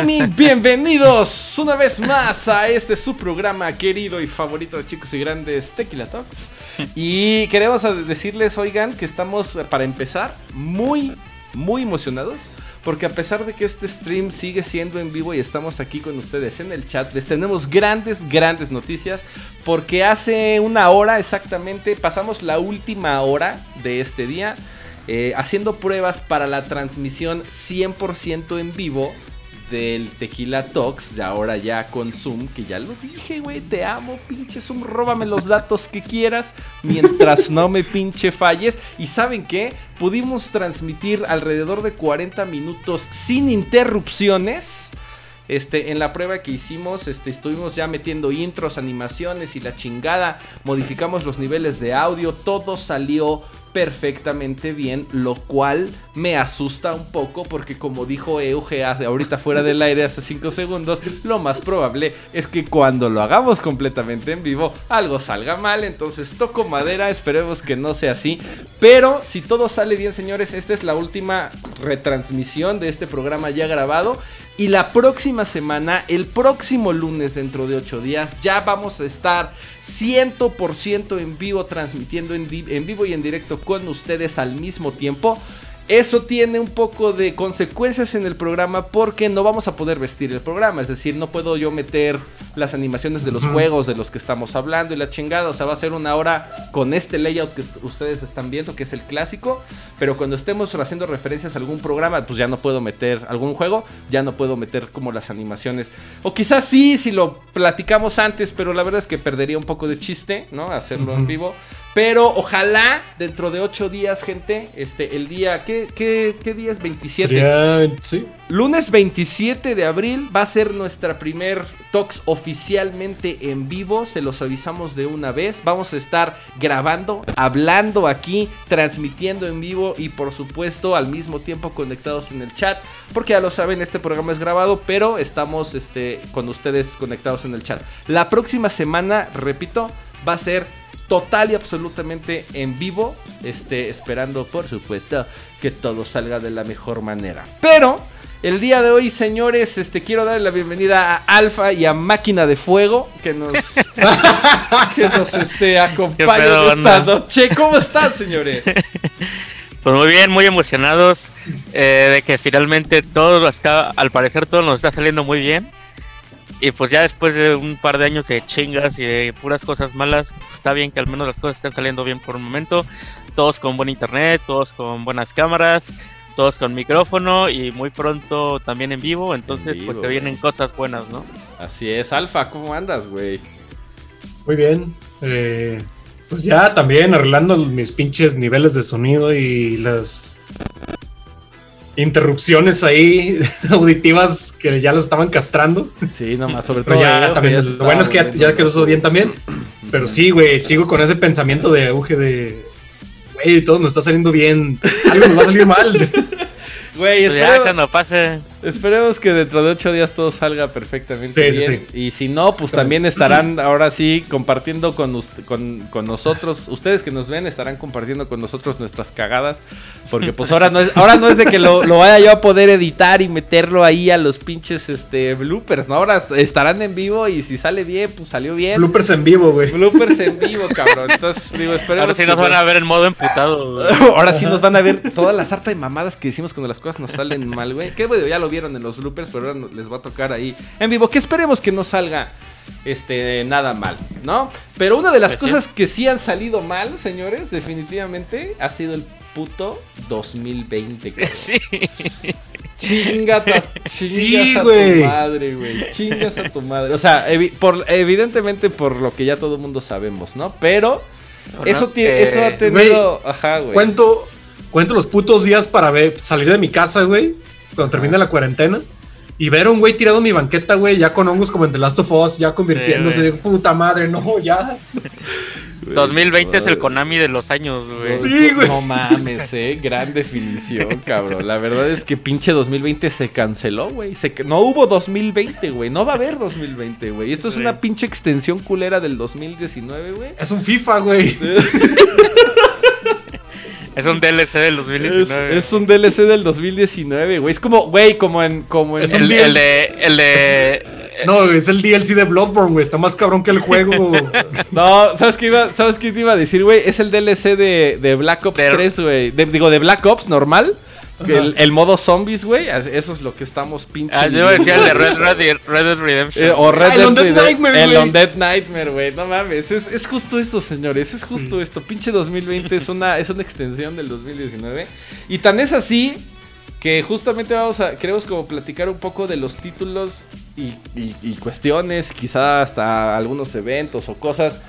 Gaming, bienvenidos una vez más a este su programa querido y favorito de chicos y grandes Tequila Talks. Y queremos decirles, oigan, que estamos para empezar muy, muy emocionados. Porque a pesar de que este stream sigue siendo en vivo y estamos aquí con ustedes en el chat, les tenemos grandes, grandes noticias. Porque hace una hora exactamente pasamos la última hora de este día eh, haciendo pruebas para la transmisión 100% en vivo del Tequila Talks, de ahora ya con Zoom, que ya lo dije, güey, te amo, pinche Zoom, róbame los datos que quieras, mientras no me pinche falles. Y saben qué, pudimos transmitir alrededor de 40 minutos sin interrupciones. Este, en la prueba que hicimos, este, estuvimos ya metiendo intros, animaciones y la chingada. Modificamos los niveles de audio. Todo salió perfectamente bien, lo cual me asusta un poco porque como dijo Euge ahorita fuera del aire hace 5 segundos, lo más probable es que cuando lo hagamos completamente en vivo algo salga mal, entonces toco madera, esperemos que no sea así, pero si todo sale bien señores, esta es la última retransmisión de este programa ya grabado y la próxima semana, el próximo lunes dentro de 8 días, ya vamos a estar 100% en vivo transmitiendo en, en vivo y en directo con ustedes al mismo tiempo. Eso tiene un poco de consecuencias en el programa porque no vamos a poder vestir el programa. Es decir, no puedo yo meter las animaciones de los juegos de los que estamos hablando y la chingada. O sea, va a ser una hora con este layout que ustedes están viendo, que es el clásico. Pero cuando estemos haciendo referencias a algún programa, pues ya no puedo meter algún juego, ya no puedo meter como las animaciones. O quizás sí, si lo platicamos antes, pero la verdad es que perdería un poco de chiste, ¿no? Hacerlo en vivo. Pero ojalá dentro de ocho días, gente, este, el día, ¿qué, qué, qué día es? 27. sí. Lunes 27 de abril va a ser nuestra primer Talks oficialmente en vivo. Se los avisamos de una vez. Vamos a estar grabando, hablando aquí, transmitiendo en vivo y por supuesto al mismo tiempo conectados en el chat. Porque ya lo saben, este programa es grabado, pero estamos este, con ustedes conectados en el chat. La próxima semana, repito, va a ser total y absolutamente en vivo, este, esperando por supuesto que todo salga de la mejor manera. Pero el día de hoy, señores, este, quiero darle la bienvenida a Alfa y a Máquina de Fuego que nos, que nos este, acompañan esta noche. ¿Cómo están, señores? Pues muy bien, muy emocionados eh, de que finalmente todo está, al parecer todo nos está saliendo muy bien. Y pues ya después de un par de años de chingas y de puras cosas malas, está bien que al menos las cosas estén saliendo bien por un momento. Todos con buen internet, todos con buenas cámaras, todos con micrófono y muy pronto también en vivo. Entonces pues se vienen cosas buenas, ¿no? Así es, Alfa, ¿cómo andas, güey? Muy bien. Eh, pues ya también arreglando mis pinches niveles de sonido y las interrupciones ahí auditivas que ya las estaban castrando. Sí, nomás, sobre todo. ya, también, lo bueno es que ya, ya quedó bien también. Pero sí, güey, sigo con ese pensamiento de auge de, güey, todo nos está saliendo bien, algo nos va a salir mal. Güey, espero... pase. Esperemos que dentro de ocho días todo salga perfectamente bien. Y si no, pues también estarán ahora sí compartiendo con, con, nosotros. Ustedes que nos ven estarán compartiendo con nosotros nuestras cagadas. Porque pues ahora no es, ahora no es de que lo, vaya yo a poder editar y meterlo ahí a los pinches este, bloopers, ¿no? Ahora estarán en vivo y si sale bien, pues salió bien. Bloopers en vivo, güey. Bloopers en vivo, cabrón. Entonces, digo, esperemos. Ahora sí nos van a ver en modo emputado. ahora sí nos van a ver todas las harta de mamadas que decimos cuando las cosas nos salen mal, güey. Que ya lo vieron en los bloopers, pero ahora les va a tocar ahí en vivo. Que esperemos que no salga este nada mal, ¿no? Pero una de las cosas que sí han salido mal, señores, definitivamente, ha sido el puto 2020. Sí. Chinga, chingas a tu madre, güey. Chingas a tu madre. O sea, por, evidentemente por lo que ya todo el mundo sabemos, ¿no? Pero eso, eso ha tenido. ajá, güey. Cuento, cuento los putos días para ver, salir de mi casa, güey cuando termine la cuarentena. Y ver a un güey tirado en mi banqueta, güey, ya con hongos como en The Last of Us, ya convirtiéndose de puta madre, no, ya. 2020 es el Konami de los años, güey. Sí, güey. No mames, eh. Gran definición, cabrón. La verdad es que pinche 2020 se canceló, güey. No hubo 2020, güey. No va a haber 2020, güey. Esto es una pinche extensión culera del 2019, güey. Es un FIFA, güey. Es un DLC del 2019. Es, es un DLC del 2019, güey. Es como, güey, como en. Como en Es el, de. El de. No, es el DLC de Bloodborne, güey. Está más cabrón que el juego. No, ¿sabes qué, iba, ¿sabes qué te iba a decir, güey? Es el DLC de, de Black Ops Pero- 3, güey. De- Digo, de Black Ops normal. Que El, el modo zombies, güey. Eso es lo que estamos pinche. Ah, yo decía el de Red, Red, Red Dead Redemption. Eh, o Red Ah, el Undead Redemption- Nightmare, El güey. Undead Nightmare, güey. No mames. Es, es justo esto, señores. Es justo esto. Pinche 2020 es una, es una extensión del 2019. Y tan es así que justamente vamos a. Queremos como platicar un poco de los títulos y, y- y cuestiones. Quizá hasta algunos eventos o cosas.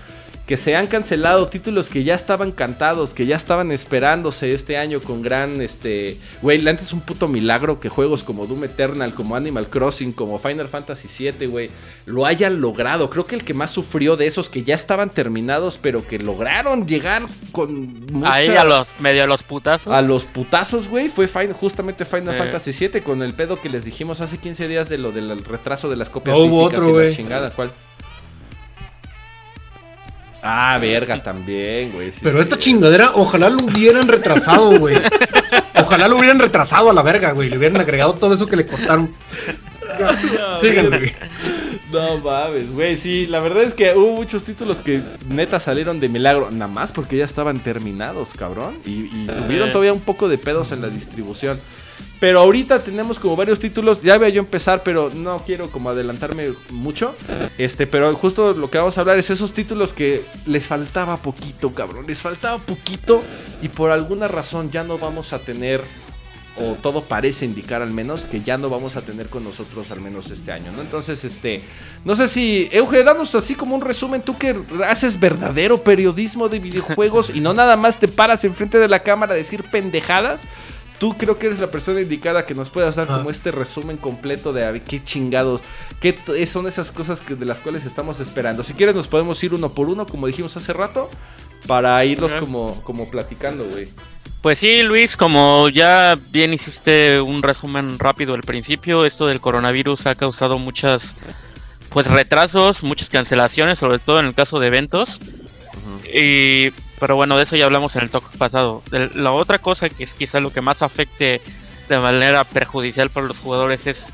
Que se han cancelado, títulos que ya estaban cantados, que ya estaban esperándose este año con gran, este... Güey, la neta es un puto milagro que juegos como Doom Eternal, como Animal Crossing, como Final Fantasy VII, güey, lo hayan logrado. Creo que el que más sufrió de esos que ya estaban terminados, pero que lograron llegar con mucha- Ahí a los medio a los putazos. a los putazos, güey, fue fin- justamente Final Sí. Fantasy VII con el pedo que les dijimos hace 15 días de lo del retraso de las copias No, hubo físicas otro, y la chingada, ¿cuál? Ah, verga, también, güey. sí, Pero esta chingadera, ojalá lo hubieran retrasado, güey. Ojalá lo hubieran retrasado a la verga, güey. Le hubieran agregado todo eso que le cortaron. Síganle, güey. No mames, güey, sí, la verdad es que hubo muchos títulos que neta salieron de milagro, nada más porque ya estaban terminados, cabrón, y, y tuvieron todavía un poco de pedos en la distribución. Pero ahorita tenemos como varios títulos, ya voy yo empezar, pero no quiero como adelantarme mucho. Este, pero justo lo que vamos a hablar es esos títulos que les faltaba poquito, cabrón, les faltaba poquito y por alguna razón ya no vamos a tener o todo parece indicar al menos que ya no vamos a tener con nosotros al menos este año, ¿no? Entonces, este, no sé si, Euge, danos así como un resumen, tú que haces verdadero periodismo de videojuegos y no nada más te paras enfrente de la cámara a decir pendejadas. Tú creo que eres la persona indicada que nos puedas dar Ajá. como este resumen completo de a ver, qué chingados, qué t- son esas cosas que, de las cuales estamos esperando. Si quieres nos podemos ir uno por uno, como dijimos hace rato, para irlos como, como platicando, güey. Pues sí, Luis, como ya bien hiciste un resumen rápido al principio, esto del coronavirus ha causado muchas pues retrasos, muchas cancelaciones, sobre todo en el caso de eventos. Y pero bueno, de eso ya hablamos en el talk pasado. La otra cosa que es quizá lo que más afecte de manera perjudicial para los jugadores es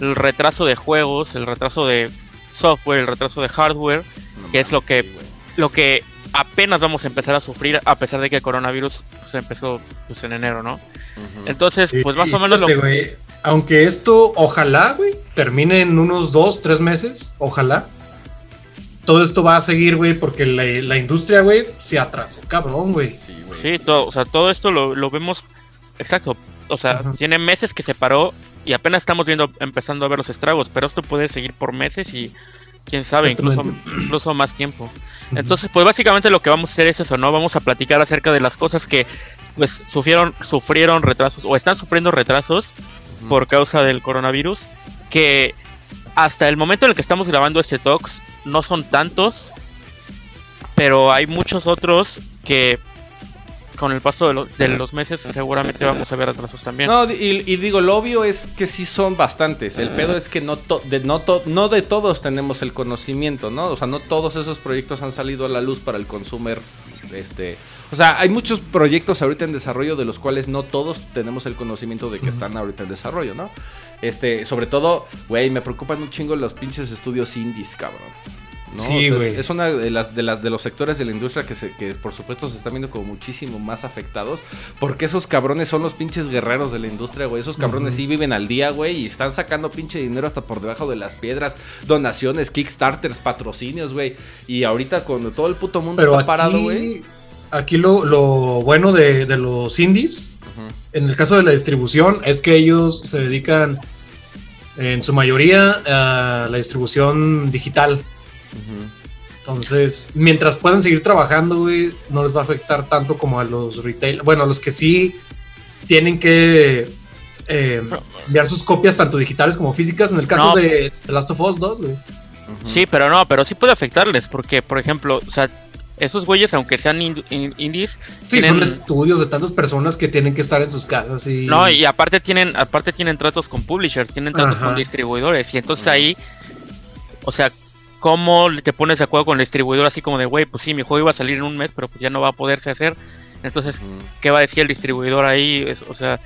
el retraso de juegos, el retraso de software, el retraso de hardware, No ¿Qué es lo que- sí, lo que apenas vamos a empezar a sufrir a pesar de que el coronavirus pues, empezó pues, en enero, ¿no? Entonces, pues más o menos lo güey, Aunque esto, ojalá, güey, termine en unos dos, tres meses, ojalá. Todo esto va a seguir, güey, porque la, la industria, güey, se atrasó, cabrón, güey. Sí, güey. Sí, todo, o sea, todo esto lo, lo vemos, exacto, o sea, Ajá. tiene meses que se paró y apenas estamos viendo, empezando a ver los estragos, pero esto puede seguir por meses y quién sabe, incluso, incluso más tiempo. Entonces, pues básicamente lo que vamos a hacer es eso, ¿no? Vamos a platicar acerca de las cosas que, pues, sufrieron, sufrieron retrasos o están sufriendo retrasos por causa del coronavirus, que hasta el momento en el que estamos grabando este talks no son tantos, pero hay muchos otros que con el paso de, lo- de los meses seguramente vamos a ver retrasos también. No, y, y digo, lo obvio es que sí son bastantes. El pedo es que no, to- de, no, to- no de todos tenemos el conocimiento, ¿no? O sea, no todos esos proyectos han salido a la luz para el consumer. Este, o sea, hay muchos proyectos ahorita en desarrollo de los cuales no todos tenemos el conocimiento de que están ahorita en desarrollo, ¿no? Este, sobre todo, güey, me preocupan un chingo los pinches estudios indies, cabrón. ¿no? Sí, O sea, es-. Es, una de las, de las de los sectores de la industria que, se, que por supuesto se están viendo como muchísimo más afectados. Porque esos cabrones son los pinches guerreros de la industria, güey. Esos cabrones sí viven al día, güey. Y están sacando pinche dinero hasta por debajo de las piedras. Donaciones, kickstarters, patrocinios, güey. Y ahorita cuando todo el puto mundo Pero está aquí, parado, güey. aquí lo, lo bueno de, de los indies, en el caso de la distribución, es que ellos se dedican en su mayoría a la distribución digital. Entonces, mientras puedan seguir trabajando, güey, no les va a afectar tanto como a los retail. Bueno, a los que sí tienen que eh, enviar sus copias tanto digitales como físicas. En el caso No. de The Last of Us 2, güey. Sí, pero no, pero sí puede afectarles, porque, por ejemplo, o sea, esos güeyes, aunque sean ind- in- indies, Sí, Tienen- son estudios de tantas personas que tienen que estar en sus casas y. no, y aparte tienen, aparte tienen tratos con publishers, tienen tratos Ajá. con distribuidores, y entonces ahí, o sea, ¿cómo te pones de acuerdo con el distribuidor así como de, güey, pues sí, mi juego iba a salir en un mes, pero pues ya no va a poderse hacer? Entonces, ¿qué va a decir el distribuidor ahí? Es- o sea,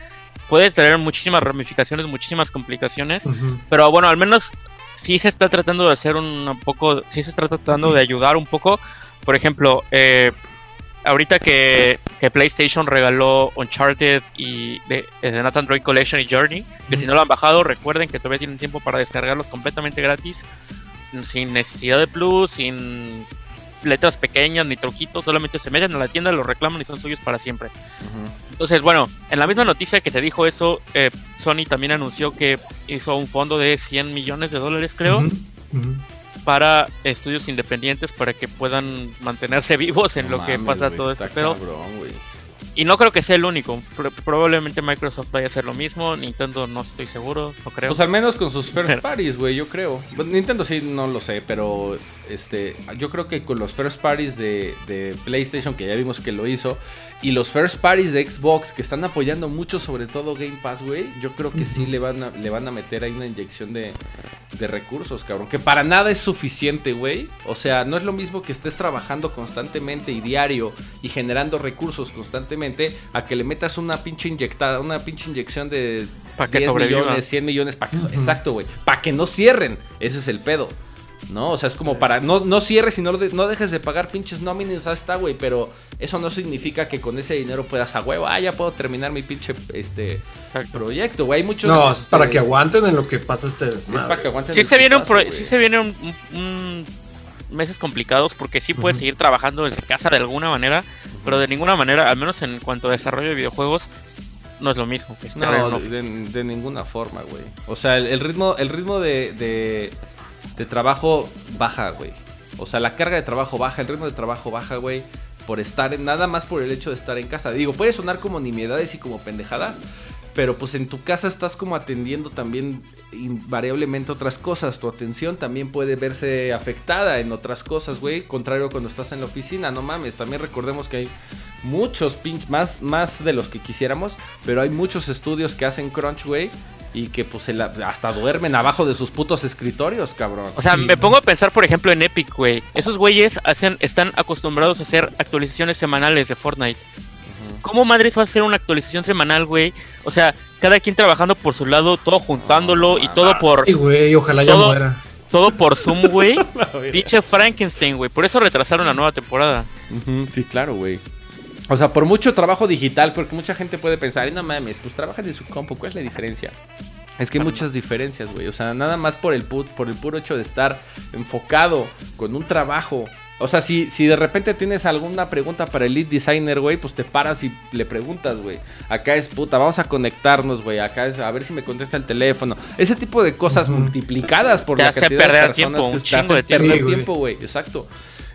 puede tener muchísimas ramificaciones, muchísimas complicaciones, pero bueno, al menos sí se está tratando de hacer un poco, sí se está tratando de ayudar un poco. Por ejemplo, eh, ahorita que, que PlayStation regaló Uncharted y de, eh, de Nathan Drake Collection y Journey, que si no lo han bajado, recuerden que todavía tienen tiempo para descargarlos completamente gratis, sin necesidad de plus, sin letras pequeñas ni truquitos, solamente se meten a la tienda, los reclaman y son suyos para siempre. Entonces, bueno, en la misma noticia que se dijo eso, eh, Sony también anunció que hizo un fondo de 100 millones de dólares, creo. Para estudios independientes para que puedan mantenerse vivos en No lo que pasa todo está esto. Pero, cabrón. Y no creo que sea el único. Pro- probablemente Microsoft vaya a hacer lo mismo. Nintendo no estoy seguro, no creo. Pues al menos con sus first parties, güey, yo creo. Bueno, Nintendo sí, no lo sé, pero este, yo creo que con los first parties de, de PlayStation, que ya vimos que lo hizo, y los first parties de Xbox, que están apoyando mucho, sobre todo Game Pass, güey, yo creo que sí le van a, le van a meter ahí una inyección de, de recursos, cabrón. Que para nada es suficiente, güey. O sea, no es lo mismo que estés trabajando constantemente y diario y generando recursos constantemente a que le metas una pinche inyectada, una pinche inyección de Pa' que 10 sobreviva. millones, 100 millones, para que exacto, güey, para que no cierren. Ese es el pedo. ¿No? O sea, es como para no, no cierres y no, de- no dejes de pagar pinches nóminas, está, güey, pero eso no significa que con ese dinero puedas a huevo, ah, ya puedo terminar mi pinche este Exacto. proyecto, güey. Hay muchos No, es este, para que aguanten en lo que pasa este es desmadre. para que aguanten Sí se viene un, pro- sí se viene un, un- un- meses complicados porque sí puedes seguir trabajando desde casa de alguna manera, pero de ninguna manera, al menos en cuanto a desarrollo de videojuegos, no es lo mismo que estar No, de, de- de ninguna forma, güey. O sea, el, el ritmo, el ritmo de, de, de trabajo baja, güey. O sea, la carga de trabajo baja, el ritmo de trabajo baja, güey. Por estar en, nada más por el hecho de estar en casa. Digo, puede sonar como nimiedades y como pendejadas. Pero pues en tu casa estás como atendiendo también invariablemente otras cosas. Tu atención también puede verse afectada en otras cosas, güey. Contrario a cuando estás en la oficina, no mames. También recordemos que hay muchos pinch, más, más de los que quisiéramos. Pero hay muchos estudios que hacen crunch, güey. Y que pues hasta duermen abajo de sus putos escritorios, cabrón. O sea, Sí. me pongo a pensar, por ejemplo, en Epic, güey. Esos güeyes hacen, están acostumbrados a hacer actualizaciones semanales de Fortnite. ¿Cómo madres va a hacer una actualización semanal, güey? O sea, cada quien trabajando por su lado, todo juntándolo y todo por Ay, güey, ojalá ya Todo- muera. todo por Zoom, güey. Pinche Frankenstein, güey. Por eso retrasaron la nueva temporada. Ujú, Sí, claro, güey. O sea, por mucho trabajo digital, porque mucha gente puede pensar, "Ay, no mames, pues trabajan en su compu, ¿cuál es la diferencia? Es que hay muchas diferencias, güey. O sea, nada más por el, pu- por el puro hecho de estar enfocado con un trabajo. O sea, si, si de repente tienes alguna pregunta para el lead designer, güey, pues te paras y le preguntas, güey. Acá es puta, vamos a conectarnos, güey. Acá es a ver si me contesta el teléfono. Ese tipo de cosas multiplicadas por Te la hace cantidad de personas tiempo, que un te hacen de tiempo. perder Sí, tiempo, güey. Exacto.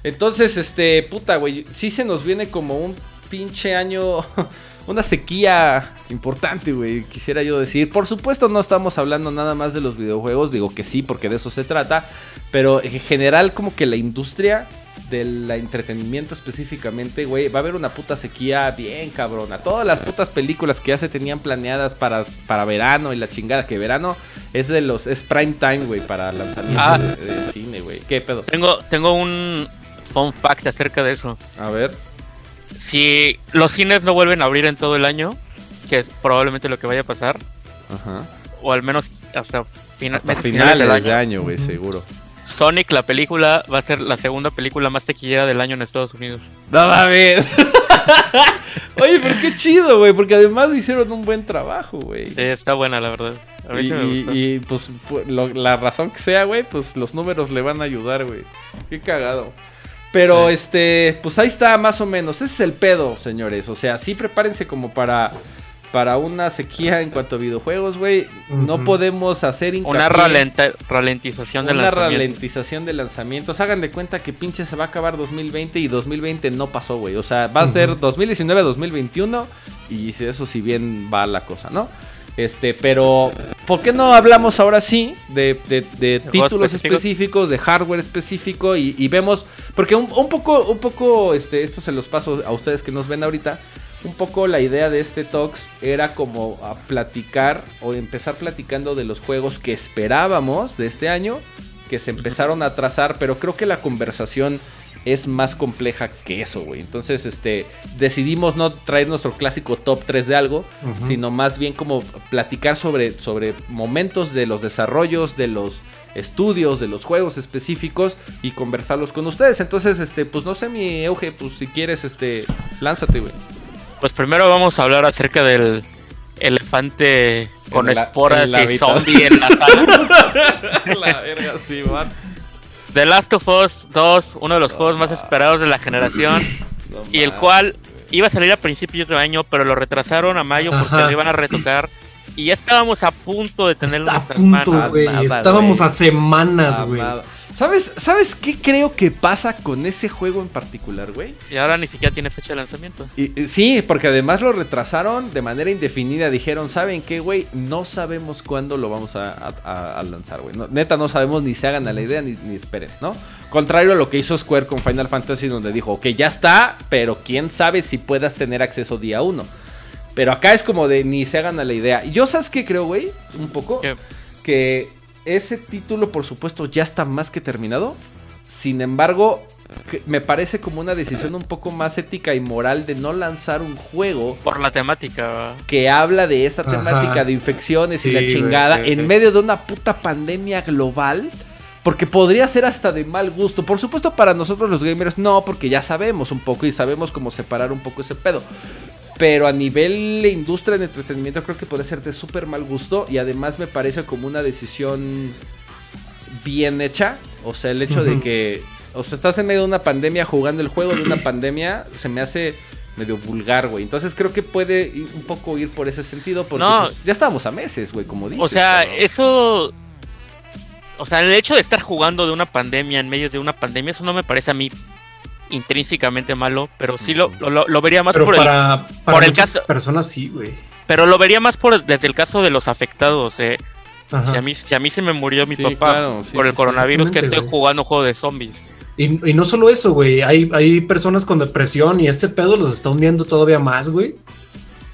Entonces, este, puta, güey, sí se nos viene como un pinche año, una sequía importante, güey, quisiera yo decir. Por supuesto, no estamos hablando nada más de los videojuegos, digo que sí, porque de eso se trata, pero en general, como que la industria del entretenimiento específicamente, güey, va a haber una puta sequía bien cabrona. Todas las putas películas que ya se tenían planeadas para, para verano y la chingada, que verano es de los, es prime time, güey, para lanzamientos Ah. de, de cine, güey. ¿Qué pedo? Tengo, tengo un fun fact acerca de eso. A ver. Si los cines no vuelven a abrir en todo el año, que es probablemente lo que vaya a pasar, Ajá. o al menos hasta, fina- Hasta finales del de año, güey, seguro. Sonic, la película, va a ser la segunda película más tequillera del año en Estados Unidos. No mames. Oye, pero qué chido, güey, porque además hicieron un buen trabajo, güey. Sí, está buena, la verdad. A mí Y, sí me gustó. y- y, pues lo- la razón que sea, güey, pues los números le van a ayudar, güey. Qué cagado. Pero Sí. este, pues ahí está más o menos. Ese es el pedo, señores. O sea, sí prepárense como para para una sequía en cuanto a videojuegos, güey. No podemos hacer Una ralenta- ralentización del una lanzamiento. ralentización de lanzamientos. Hagan de cuenta que pinche se va a acabar 2020 y 2020 no pasó, güey. O sea, va a ser 2019 2021 y eso si bien va la cosa, ¿no? Este, pero ¿por qué no hablamos ahora sí de, de- de títulos específicos? específicos, de hardware específico y, y vemos, porque un, un poco, un poco, este, esto se los paso a ustedes que nos ven ahorita. Un poco la idea de este Talks era como a platicar o empezar platicando de los juegos que esperábamos de este año que se empezaron a trazar, pero creo que la conversación es más compleja que eso, güey. Entonces, este, decidimos no traer nuestro clásico top 3 de algo, sino más bien como platicar sobre, sobre momentos de los desarrollos, de los estudios, de los juegos específicos y conversarlos con ustedes. Entonces, este, pues no sé, mi Euge, pues si quieres, este, lánzate, güey. Pues primero vamos a hablar acerca del elefante con esporas y zombie en la sala. la verga, sí, man. The Last of Us 2, uno de los juegos más esperados de la generación, y el cual iba a salir a principios de año, pero lo retrasaron a mayo porque lo iban a retocar. Y ya estábamos a punto de tenerlo a punto, güey. Estábamos a semanas, güey. ¿Sabes, ¿Sabes qué creo que pasa con ese juego en particular, güey? Y ahora ni siquiera tiene fecha de lanzamiento. Y, sí, porque además lo retrasaron de manera indefinida. Dijeron, ¿saben qué, güey? No sabemos cuándo lo vamos a, lanzar, güey. neta, no sabemos ni se hagan a la idea ni, ni, esperen, ¿no? Contrario a lo que hizo Square con Final Fantasy, donde dijo, ok, ya está, pero quién sabe si puedas tener acceso día uno. Pero acá es como de ni se hagan a la idea. Y yo, ¿sabes qué creo, güey? Un poco. Que ese título, por supuesto, ya está más que terminado. Sin embargo, me parece como una decisión un poco más ética y moral de no lanzar un juego. Por la temática. Que habla de esa temática de infecciones y la chingada en medio de una puta pandemia global. Porque podría ser hasta de mal gusto. Por supuesto, para nosotros los gamers no, porque ya sabemos un poco y sabemos cómo separar un poco ese pedo. Pero a nivel de industria de entretenimiento creo que puede ser de súper mal gusto y además me parece como una decisión bien hecha. O sea, el hecho de que, o sea, estás en medio de una pandemia jugando el juego de una pandemia, se me hace medio vulgar, güey. Entonces creo que puede un poco ir por ese sentido porque pues, ya estábamos a meses, güey, como dices. O sea, eso... O sea, el hecho de estar jugando de una pandemia en medio de una pandemia, eso no me parece a mí intrínsecamente malo, pero sí lo, lo, vería más por el, por el caso. personas sí, güey. Pero lo vería más por desde el caso de los afectados, eh. Si a, mí, si a mí se me murió mi papá por el coronavirus, que estoy jugando un juego de zombies. Y, y no solo eso, güey. Hay, hay personas con depresión y este pedo los está hundiendo todavía más, güey.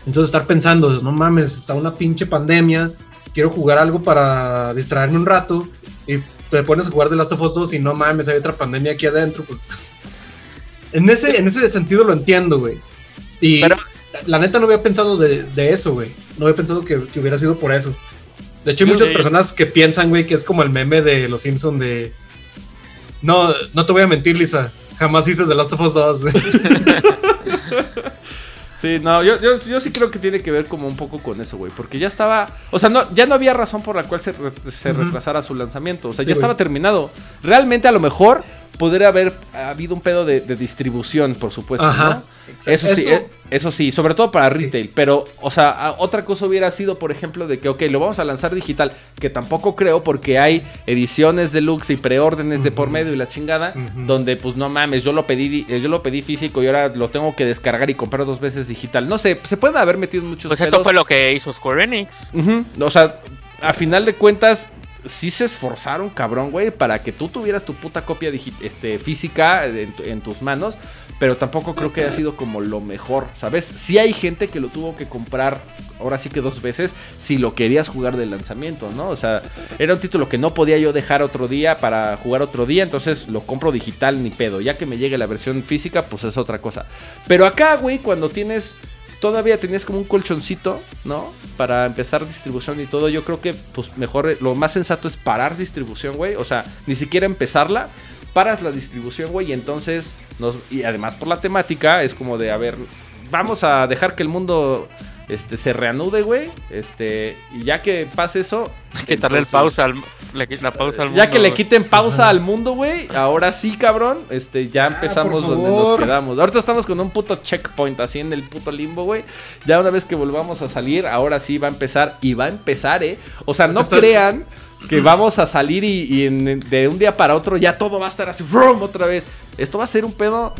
Entonces estar pensando, no mames, está una pinche pandemia, quiero jugar algo para distraerme un rato y te pones a jugar The Last of Us 2 y no mames, hay otra pandemia aquí adentro, pues en ese, en ese sentido lo entiendo, güey. Y la neta no había pensado de, eso, güey. No había pensado que, hubiera sido por eso. De hecho, hay muchas personas que piensan, güey, que es como el meme de los Simpsons de... No, no te voy a mentir, Lisa. Jamás hice The Last of Us 2. Sí, no, yo, yo, sí creo que tiene que ver como un poco con eso, güey. Porque ya estaba. O sea, no, ya no había razón por la cual se, retrasara su lanzamiento. O sea, ya estaba terminado. Realmente, a lo mejor podría haber habido un pedo de, distribución, por supuesto. ¿no? Eso, sí, eh, eso sí, sobre todo para retail. Pero, o sea, otra cosa hubiera sido, por ejemplo, de que, ok, lo vamos a lanzar digital, que tampoco creo porque hay ediciones deluxe y preórdenes de por medio y la chingada, donde, pues no mames, yo lo pedí, yo lo pedí físico y ahora lo tengo que descargar y comprar dos veces digital. No sé, se pueden haber metido muchos. Pues eso fue lo que hizo Square Enix. O sea, a final de cuentas, sí se esforzaron, cabrón, güey, para que tú tuvieras tu puta copia este, física en, tus manos. Pero tampoco creo que haya sido como lo mejor, ¿sabes? Sí hay gente que lo tuvo que comprar, ahora sí que dos veces, si lo querías jugar de lanzamiento, ¿no? O sea, era un título que no podía yo dejar otro día para jugar otro día, entonces lo compro digital ni pedo. Ya que me llegue la versión física, pues es otra cosa. Pero acá, güey, cuando tienes todavía tenías como un colchoncito, ¿no? Para empezar distribución y todo. Yo creo que, pues, mejor, lo más sensato es parar distribución, güey. O sea, ni siquiera empezarla. Paras la distribución, güey, y entonces, nos, y además por la temática, es como de, a ver, vamos a dejar que el mundo este, se reanude, güey. Este, y ya que pase eso. Quitarle el pausa al, la pausa al mundo. Ya que le quiten pausa al mundo, güey. Ahora sí, cabrón. Este, ya empezamos donde nos quedamos. Ahorita estamos con un puto checkpoint así en el puto limbo, güey. Ya una vez que volvamos a salir, ahora sí va a empezar. Y va a empezar, eh. O sea, no crean que vamos a salir y, de un día para otro ya todo va a estar así, otra vez. Esto va a ser un pedo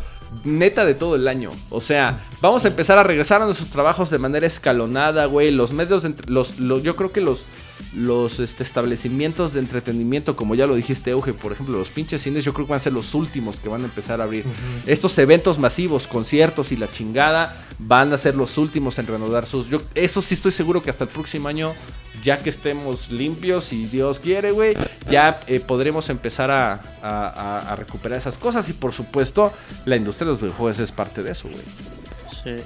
neta de todo el año. O sea, vamos a empezar a regresar a nuestros trabajos de manera escalonada, güey. Los medios, los, yo creo que los, los este, establecimientos de entretenimiento, como ya lo dijiste, Euge, por ejemplo, los pinches cines, yo creo que van a ser los últimos que van a empezar a abrir. Estos eventos masivos, conciertos y la chingada, van a ser los últimos en reanudar sus. Yo, eso sí estoy seguro que hasta el próximo año, ya que estemos limpios, y Dios quiere, güey, ya eh, podremos empezar a, a- a recuperar esas cosas. Y por supuesto, la industria de los videojuegos es parte de eso, güey. Sí.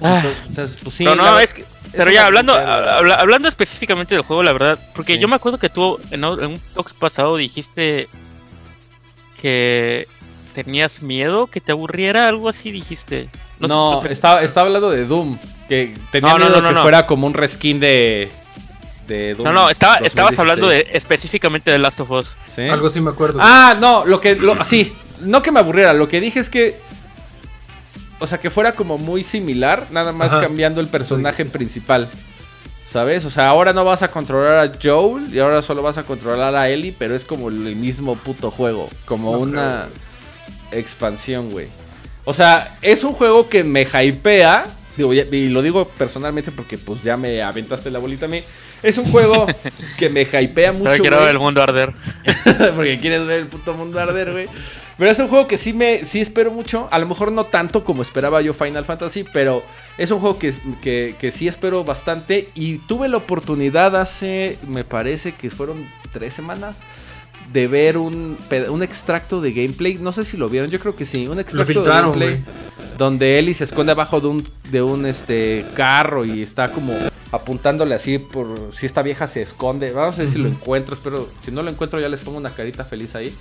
Ah. Entonces, pues sí, Pero no, la- es que. Pero ya, hablando, habla- hablando específicamente del juego, la verdad, porque Sí. yo me acuerdo que tú en, un talks pasado dijiste que tenías miedo, que te aburriera, algo así dijiste. No, te- estaba, estaba hablando de Doom. Que tenía No, no, miedo no, no, que no. fuera como un reskin de. de Doom No, no, estaba, estabas 2016. hablando de específicamente de Last of Us. ¿Sí? Algo sí me acuerdo. Ah, no, lo que. Lo, sí, no que me aburriera. Lo que dije es que. O sea, que fuera como muy similar, nada más Ajá. cambiando el personaje principal. ¿Sabes? O sea, ahora no vas a controlar a Joel y ahora solo vas a controlar a Ellie, pero es como el mismo puto juego. Como No una expansión, güey. O sea, es un juego que me hypea. Digo, y lo digo personalmente porque pues ya me aventaste la bolita a mí. Es un juego que me hypea mucho. Pero quiero ver el mundo arder. Porque quieres ver el puto mundo arder, güey. Pero es un juego que sí me sí espero mucho. A lo mejor no tanto como esperaba yo Final Fantasy, pero es un juego que, que, que sí espero bastante. Y tuve la oportunidad hace, me parece que fueron tres semanas, de ver un, un extracto de gameplay. No sé si lo vieron, yo creo que sí. Un extracto de gameplay donde Ellie se esconde abajo de un, de un este, carro y está como apuntándole así por si esta vieja se esconde. Vamos a ver si lo encuentro. Espero, si no lo encuentro ya les pongo una carita feliz ahí.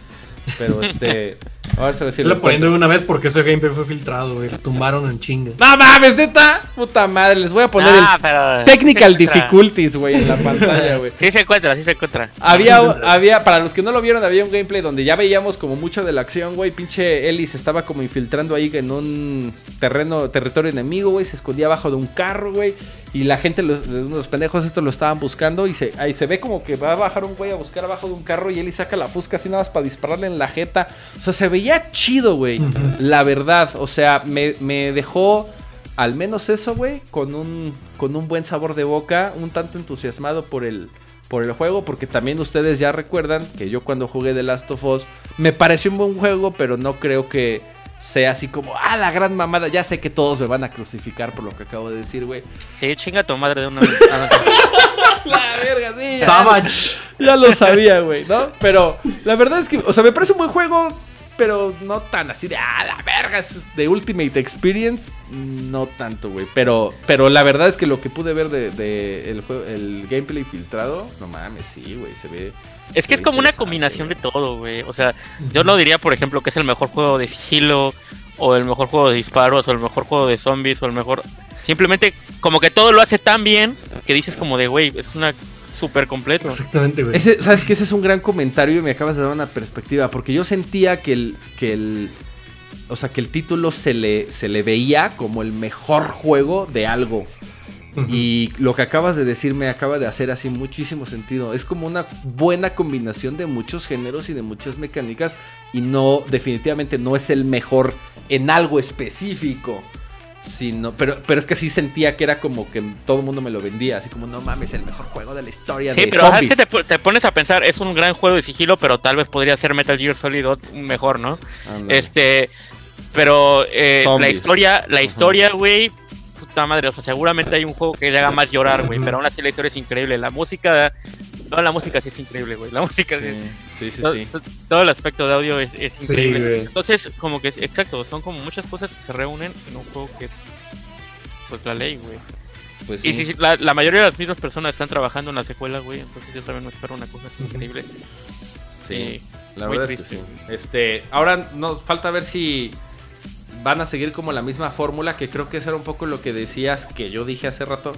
Pero este, a ver si lo Lo poniendo de una vez porque ese gameplay fue filtrado, güey. Lo tumbaron en chinga. ¡No mames, neta! Puta madre, les voy a poner Ah, el pero- Technical se. Difficulties, güey, en la pantalla, güey. Sí se encuentra, sí se encuentra. Había, había, para los que no lo vieron, había un gameplay donde ya veíamos como mucho de la acción, güey. Pinche Ellie se estaba como infiltrando ahí en un terreno, territorio enemigo, güey. Se escondía abajo de un carro, güey. Y la gente, los, de unos pendejos, estos lo estaban buscando. Y se, ahí se ve como que va a bajar un güey a buscar abajo de un carro. Y Ellie saca la fusca así nada más para dispararle en la jeta. O sea, se veía chido, güey. La verdad, o sea, me, me dejó al menos eso, güey, con un, con un buen sabor de boca, un tanto entusiasmado por el, por el juego, porque también ustedes ya recuerdan que yo cuando jugué The Last of Us me pareció un buen juego, pero no creo que sea así como, ah, la gran mamada. Ya sé que todos me van a crucificar por lo que acabo de decir, güey. Sí, chinga tu madre de una vez. Ah, no. La verga, sí. ya-. Ya lo sabía, güey, ¿no? Pero la verdad es que, o sea, me parece un buen juego, pero no tan así de, ah, la verga, es de Ultimate Experience. No tanto, güey. Pero, pero la verdad es que lo que pude ver de, de el, juego, el gameplay filtrado, no mames, sí, güey, se ve. Es que es como una combinación de todo, güey. O sea, yo no diría, por ejemplo, que es el mejor juego de sigilo, o el mejor juego de disparos, o el mejor juego de zombies, o el mejor. Simplemente, como que todo lo hace tan bien que dices, como de, güey, es una súper completo. Exactamente, güey. Ese, ¿Sabes qué? Ese es un gran comentario y me acabas de dar una perspectiva. Porque yo sentía que el. Que el o sea, que el título se le, se le veía como el mejor juego de algo. Y lo que acabas de decir me acaba de hacer así muchísimo sentido. Es como una buena combinación de muchos géneros y de muchas mecánicas. Y no, definitivamente no es el mejor en algo específico. Sino, pero, pero es que sí sentía que era como que todo el mundo me lo vendía. Así como, no mames, el mejor juego de la historia Sí, de pero es zombies. que te, po- te pones a pensar, es un gran juego de sigilo, pero tal vez podría ser Metal Gear Solid mejor, ¿no? Ándale. Este, pero eh, la historia, la historia, güey, puta madre, o sea, seguramente hay un juego que le haga más llorar, güey, pero aún así la historia es increíble, la música, toda la música sí es increíble, güey, la música, Sí, es- sí, sí, to- sí. to- todo el aspecto de audio es, increíble. Entonces, como que, exacto, son como muchas cosas que se reúnen en un juego que es, pues, la ley, güey. Pues Y sí. si la, la mayoría de las mismas personas están trabajando en la secuela, güey, entonces yo también me espero una cosa así increíble. Sí, la muy verdad es que sí. triste. Este, ahora nos falta ver si van a seguir como la misma fórmula, que creo que eso era un poco lo que decías, que yo dije hace rato.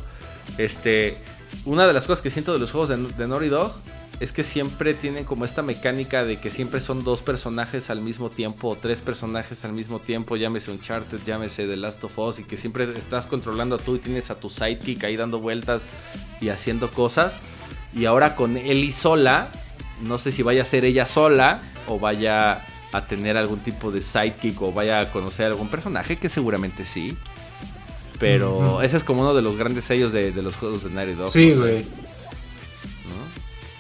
Este, una de las cosas que siento de los juegos de, de Naughty Dog es que siempre tienen como esta mecánica de que siempre son dos personajes al mismo tiempo o tres personajes al mismo tiempo, llámese Uncharted, llámese The Last of Us y que siempre estás controlando tú y tienes a tu sidekick ahí dando vueltas y haciendo cosas. Y ahora con Ellie sola, no sé si vaya a ser ella sola o vaya a tener algún tipo de sidekick o vaya a conocer algún personaje, que seguramente sí. Pero ese es como uno de los grandes sellos de, de los juegos de Naughty Dog. Sí, no güey.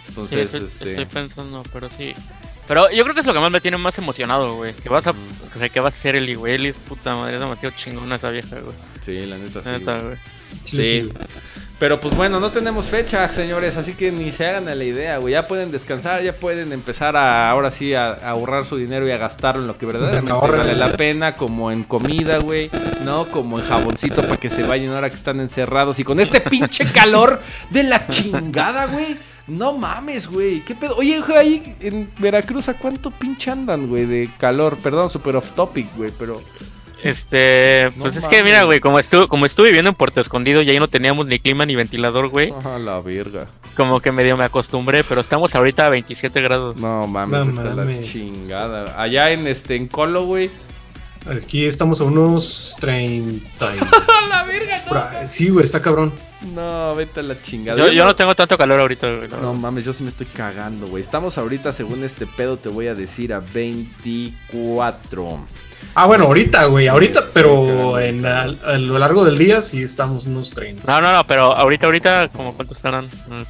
Entonces, Sí, estoy, este. estoy pensando, pero sí. Pero yo creo que es lo que más me tiene más emocionado, güey. Que vas a, Mm. o sea, que vas a ser Eli, güey. Eli es puta madre, es demasiado chingona esa vieja, güey. Sí, la neta sí. Neta, güey. güey. Sí. Pero pues bueno, no tenemos fecha, señores, así que ni se hagan a la idea, güey. Ya pueden descansar, ya pueden empezar a ahora sí a, a ahorrar su dinero y a gastarlo en lo que verdaderamente Ahorren. vale la pena, como en comida, güey, ¿no? Como en jaboncito para que se vayan ahora que están encerrados y con este pinche calor de la chingada, güey. No mames, güey. ¿Qué pedo? Oye, güey, ahí en Veracruz, ¿a cuánto pinche andan, güey, de calor? Perdón, super off topic, güey, pero... Este, No pues es mames. que mira, güey, como estuve, como estuve viviendo en Puerto Escondido y ahí no teníamos ni clima ni ventilador, güey. A la verga. Como que medio me acostumbré, pero estamos ahorita a 27 grados. No mames, No vete a la mames. chingada. Allá en este en Colo, güey. Aquí estamos a unos 30. y- ¡A la verga! ahí. Sí, güey, está cabrón. No, vete a la chingada. Yo, yo no tengo tanto calor ahorita, güey. No mames, yo sí me estoy cagando, güey. Estamos ahorita, según este pedo, te voy a decir a 24. Ah, bueno, ahorita, güey, ahorita, pero en, a, a lo largo del día sí estamos unos 30. No, no, no, pero ahorita, ahorita, como cuántos estarán. Mm.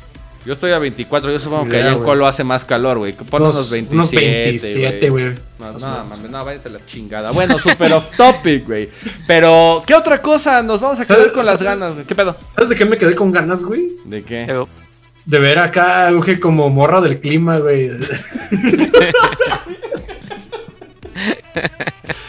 Yo estoy a 24. Yo supongo que allá en. Colo hace más calor, güey. Pon unos, 27. unos 27, güey. No, no, mames, no, váyanse a la chingada. Bueno, super off topic, güey. Pero, ¿qué otra cosa nos vamos a quedar ¿Sabes- con las ganas, güey? ¿Qué pedo? ¿Sabes de qué me quedé con ganas, güey? ¿De qué? De ver acá, güey, como morra del clima, güey.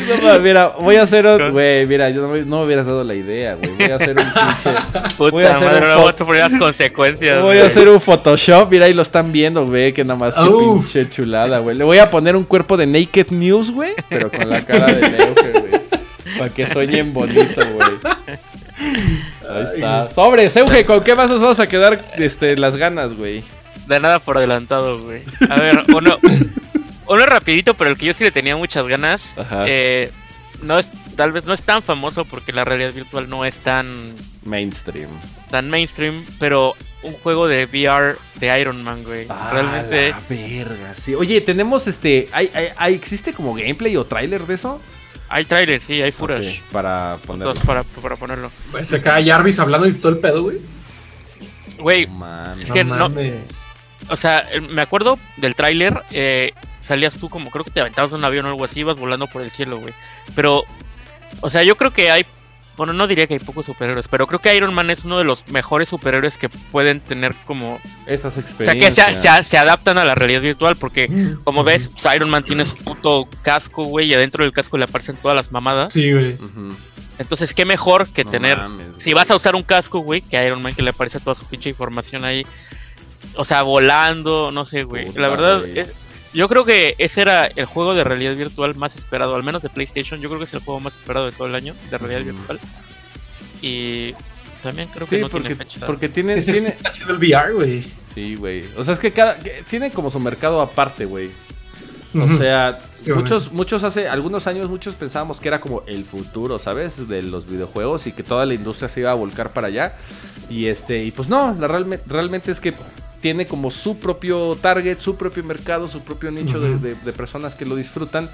No, mames, mira, voy a hacer un. Güey, mira, yo no, me- no me hubieras dado la idea, güey. Voy a hacer un pinche. Puta Voy a hacer madre, un no fo- voy a sufrir las consecuencias. Voy a hacer un Photoshop, mira, ahí lo están viendo, güey, que nada más que Uf. pinche chulada, güey. Le voy a poner un cuerpo de Naked News, güey, pero con la cara de Neuge, güey. Para que sueñen bonito, güey. Ahí está. Sobre, Euge, ¿con qué más nos vamos a quedar este, las ganas, güey? De nada por adelantado, güey. A ver, uno, uno rapidito, pero el que yo sí le tenía muchas ganas. Ajá. Eh, no es, tal vez no es tan famoso porque la realidad virtual no es tan, Mainstream. tan mainstream, pero un juego de VR de Iron Man, güey. Realmente, Ah, la verga, sí. Oye, tenemos este. ¿hay, hay, hay- existe como gameplay o tráiler de eso? hay trailer, sí, hay footage. Para ponerlo. Entonces, para, para ponerlo. Pues acá Jarvis hablando y todo el pedo, güey. Güey, No. Es que no- mames. o sea, me acuerdo del tráiler, eh, salías tú como, creo que te aventabas un avión o algo así, ibas volando por el cielo, güey. Pero, o sea, yo creo que hay, bueno, no diría que hay pocos superhéroes, pero creo que Iron Man es uno de los mejores superhéroes que pueden tener como... Estas O sea, experiencias. que se, se- se adaptan a la realidad virtual, porque como ves, pues, Iron Man tiene su puto casco, güey, y adentro del casco le aparecen todas las mamadas. Sí, güey. Entonces, qué mejor que No tener... mames, Si vas a usar un casco, güey, que Iron Man que le aparece toda su pinche información ahí. O sea, volando, no sé, güey. Puta, La verdad, güey. es- yo creo que ese era el juego de realidad virtual más esperado, al menos de PlayStation. Yo creo que es el juego más esperado de todo el año de realidad virtual. Y también creo que Sí, no porque, tiene fecha. porque tiene, Es tiene... el VR, güey. Sí, güey. O sea, es que cada... que tiene como su mercado aparte, güey. O sea, muchos, muchos hace algunos años, muchos pensábamos que era como el futuro, ¿sabes? De los videojuegos y que toda la industria se iba a volcar para allá. Y este, y pues no, la realme- realmente es que tiene como su propio target, su propio mercado, su propio nicho de, Ujú. de- de personas que lo disfrutan.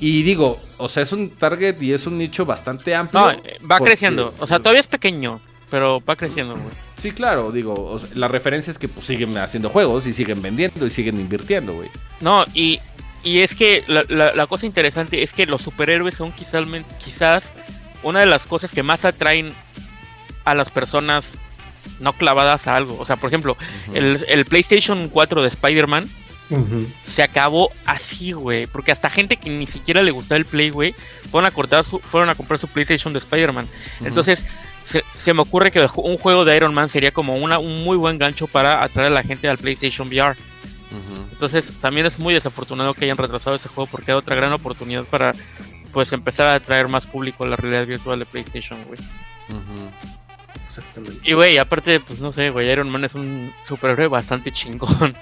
Y digo, o sea, es un target y es un nicho bastante amplio. No, eh, va porque- creciendo. O sea, todavía es pequeño, pero va creciendo, güey. Sí, claro, digo, o sea, la referencia es que pues, siguen haciendo juegos y siguen vendiendo y siguen invirtiendo, güey. No, y, y es que la, la- la cosa interesante es que los superhéroes son quizás, quizás una de las cosas que más atraen a las personas no clavadas a algo. O sea, por ejemplo, el, el PlayStation 4 de Spider-Man se acabó así, güey. Porque hasta gente que ni siquiera le gustaba el Play, güey, fueron a, cortar su, fueron a comprar su PlayStation de Spider-Man. Entonces, se, se me ocurre que un juego de Iron Man sería como una, un muy buen gancho para atraer a la gente al PlayStation VR. Entonces, también es muy desafortunado que hayan retrasado ese juego porque era otra gran oportunidad para pues empezar a atraer más público a la realidad virtual de PlayStation, güey. Exactamente. Y güey, aparte, pues no sé, güey, Iron Man es un superhéroe bastante chingón.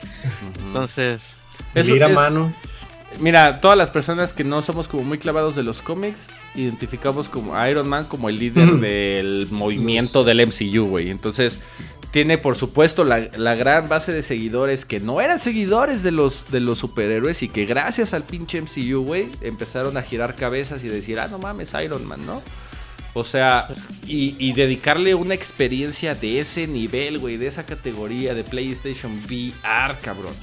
Entonces, Eso Mira, es- mano. Mira, todas las personas que no somos como muy clavados de los cómics, identificamos como a Iron Man como el líder del movimiento del MCU, güey. Entonces, tiene por supuesto la, la gran base de seguidores que no eran seguidores de los, de los superhéroes y que gracias al pinche MCU, güey, empezaron a girar cabezas y decir, ah, no mames, Iron Man, ¿no? O sea, y, y dedicarle una experiencia de ese nivel, güey, de esa categoría de PlayStation VR, cabrón.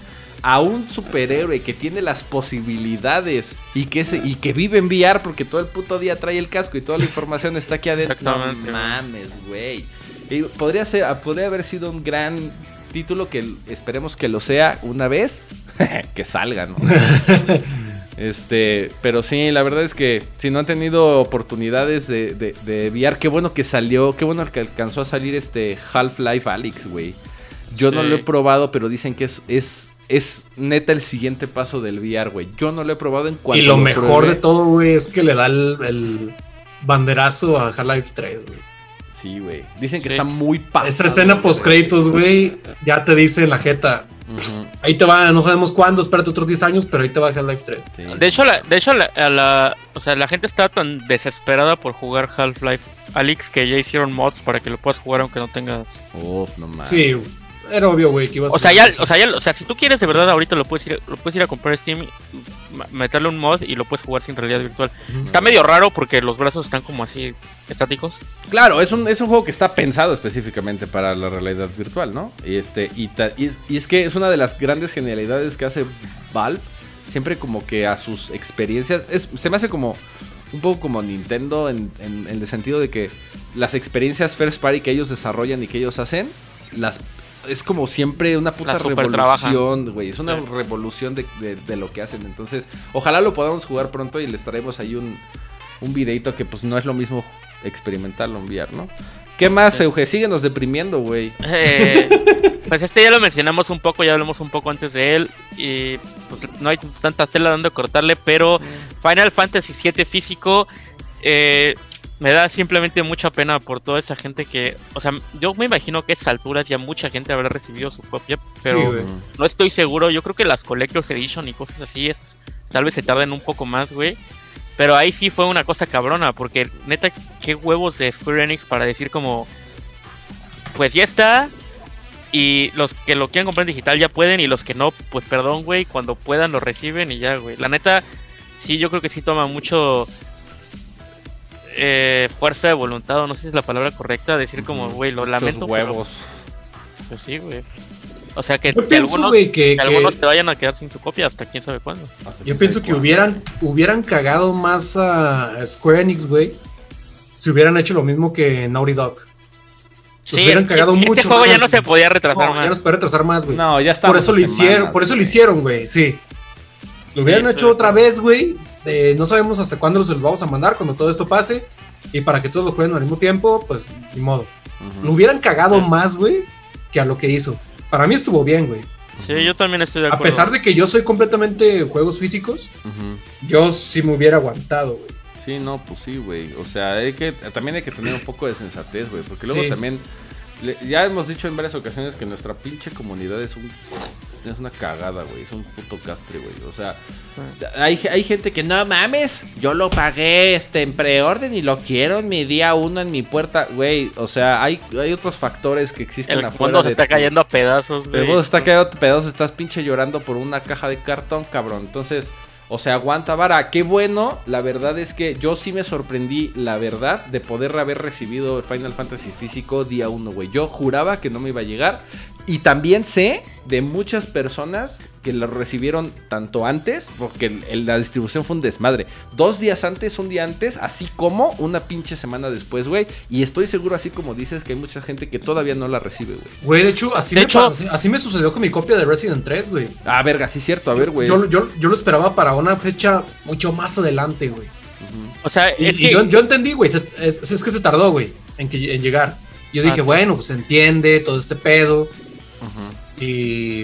A un superhéroe que tiene las posibilidades y que, se, y que vive en VR porque todo el puto día trae el casco y toda la información está aquí adentro. No mames, güey. Y podría, ser, podría haber sido un gran título que esperemos que lo sea una vez. que salga, ¿no? Este, pero sí, la verdad es que si no han tenido oportunidades de, de, de VR, qué bueno que salió, qué bueno que alcanzó a salir este Half-Life Alyx, güey. Yo no lo he probado, pero dicen que es, es, es neta el siguiente paso del VR, güey. Yo no lo he probado en cuanto y lo mejor de todo, güey, es que le da el, el banderazo a Half-Life 3, güey. Sí, güey. Dicen que Sí. está muy pasado. Esa escena güey. post créditos, güey, ya te dice en la jeta. Ahí te va, no sabemos cuándo, espérate otros 10 años, pero ahí te va Half-Life 3. sí. De hecho, la, de hecho la, a la, o sea, la gente está tan desesperada por jugar Half-Life Alyx que ya hicieron mods para que lo puedas jugar aunque no tengas. Uf, no mames. Sí, era obvio, güey, que iba a O sea, ya, o sea, ya, o sea, si tú quieres de verdad ahorita lo puedes ir, lo puedes ir a comprar a Steam, meterle un mod y lo puedes jugar sin realidad virtual. Está medio raro porque los brazos están como así estáticos. Claro, es un, es un juego que está pensado específicamente para la realidad virtual, ¿no? Y, este, y, ta- y es, y es que es una de las grandes genialidades que hace Valve. Siempre como que a sus experiencias. Es, se me hace como un poco como Nintendo en, en- en el sentido de que las experiencias first party que ellos desarrollan y que ellos hacen, las es como siempre una puta revolución, güey. Es una Sí. revolución de, de- de lo que hacen. Entonces, ojalá lo podamos jugar pronto y les traemos ahí un, un videito que pues no es lo mismo experimentarlo en VR, ¿no? ¿Qué más, Sí. Euge? Síguenos deprimiendo, güey. Eh, pues este ya lo mencionamos un poco, ya hablamos un poco antes de él y pues no hay tanta tela donde cortarle, pero Final Fantasy VII físico eh, me da simplemente mucha pena por toda esa gente que, o sea, yo me imagino que a esas alturas ya mucha gente habrá recibido su copia, pero Sí, no estoy seguro, yo creo que las Collector's Edition y cosas así es, tal vez se tarden un poco más, güey. Pero ahí sí fue una cosa cabrona, porque neta, qué huevos de Square Enix para decir como, pues ya está, y los que lo quieran comprar en digital ya pueden, y los que no, pues perdón, güey, cuando puedan lo reciben y ya, güey. La neta, sí, yo creo que sí toma mucho eh, fuerza de voluntad, o no sé si es la palabra correcta, decir como, güey, lo Muchos lamento, pero, huevos. pues sí, güey. O sea, que, Yo que pienso, algunos, que, que que- algunos te vayan a quedar sin su copia hasta quién sabe cuándo. Hasta yo pienso que cuándo. hubieran, hubieran cagado más a Square Enix, güey, si hubieran hecho lo mismo que Naughty Dog. Los hubieran es- cagado mucho Este juego ya no se podía retrasar No, ya más. retrasar más, güey. No, ya está. por eso lo hicieron, por eso lo hicieron, güey, sí. Lo hubieran Sí, hecho sí. otra vez, güey. Eh, no sabemos hasta cuándo se los vamos a mandar cuando todo esto pase. Y para que todos lo jueguen al mismo tiempo, pues ni modo. Lo hubieran cagado Sí. más, güey, que a lo que hizo. Para mí estuvo bien, güey. Sí, yo también estoy de A acuerdo. pesar de que yo soy completamente juegos físicos, yo sí me hubiera aguantado, güey. Sí, no, pues sí, güey. O sea, hay que, también hay que tener un poco de sensatez, güey. Porque luego Sí. también, ya hemos dicho en varias ocasiones que nuestra pinche comunidad es un... Es una cagada, güey. Es un puto castre, güey. O sea, hay, hay gente que no mames. Yo lo pagué este, en preorden y lo quiero en mi día uno en mi puerta, güey. O sea, hay, hay otros factores que existen El afuera. mundo se está cayendo a pedazos, El güey. mundo está cayendo a pedazos, estás pinche llorando por una caja de cartón, cabrón. Entonces, o sea, aguanta vara. Qué bueno, la verdad es que yo sí me sorprendí, la verdad, de poder haber recibido el Final Fantasy físico día 1, güey. Yo juraba que no me iba a llegar. Y también sé de muchas personas que lo recibieron tanto antes, porque el- el- la distribución fue un desmadre. Dos días antes, un día antes, así como una pinche semana después, güey. Y estoy seguro, así como dices, que hay mucha gente que todavía no la recibe, güey. Güey, de hecho, así, De me, hecho- así, así me sucedió con mi copia de Resident 3, güey. Ah, verga, sí es cierto. A ver, güey. Yo, yo, yo lo esperaba para una fecha mucho más adelante, güey. O sea, Y, es y que... yo, yo entendí, güey. Es, es que se tardó, güey, en, que- en llegar. Yo dije, Ah, sí. bueno, pues se entiende todo este pedo. Y.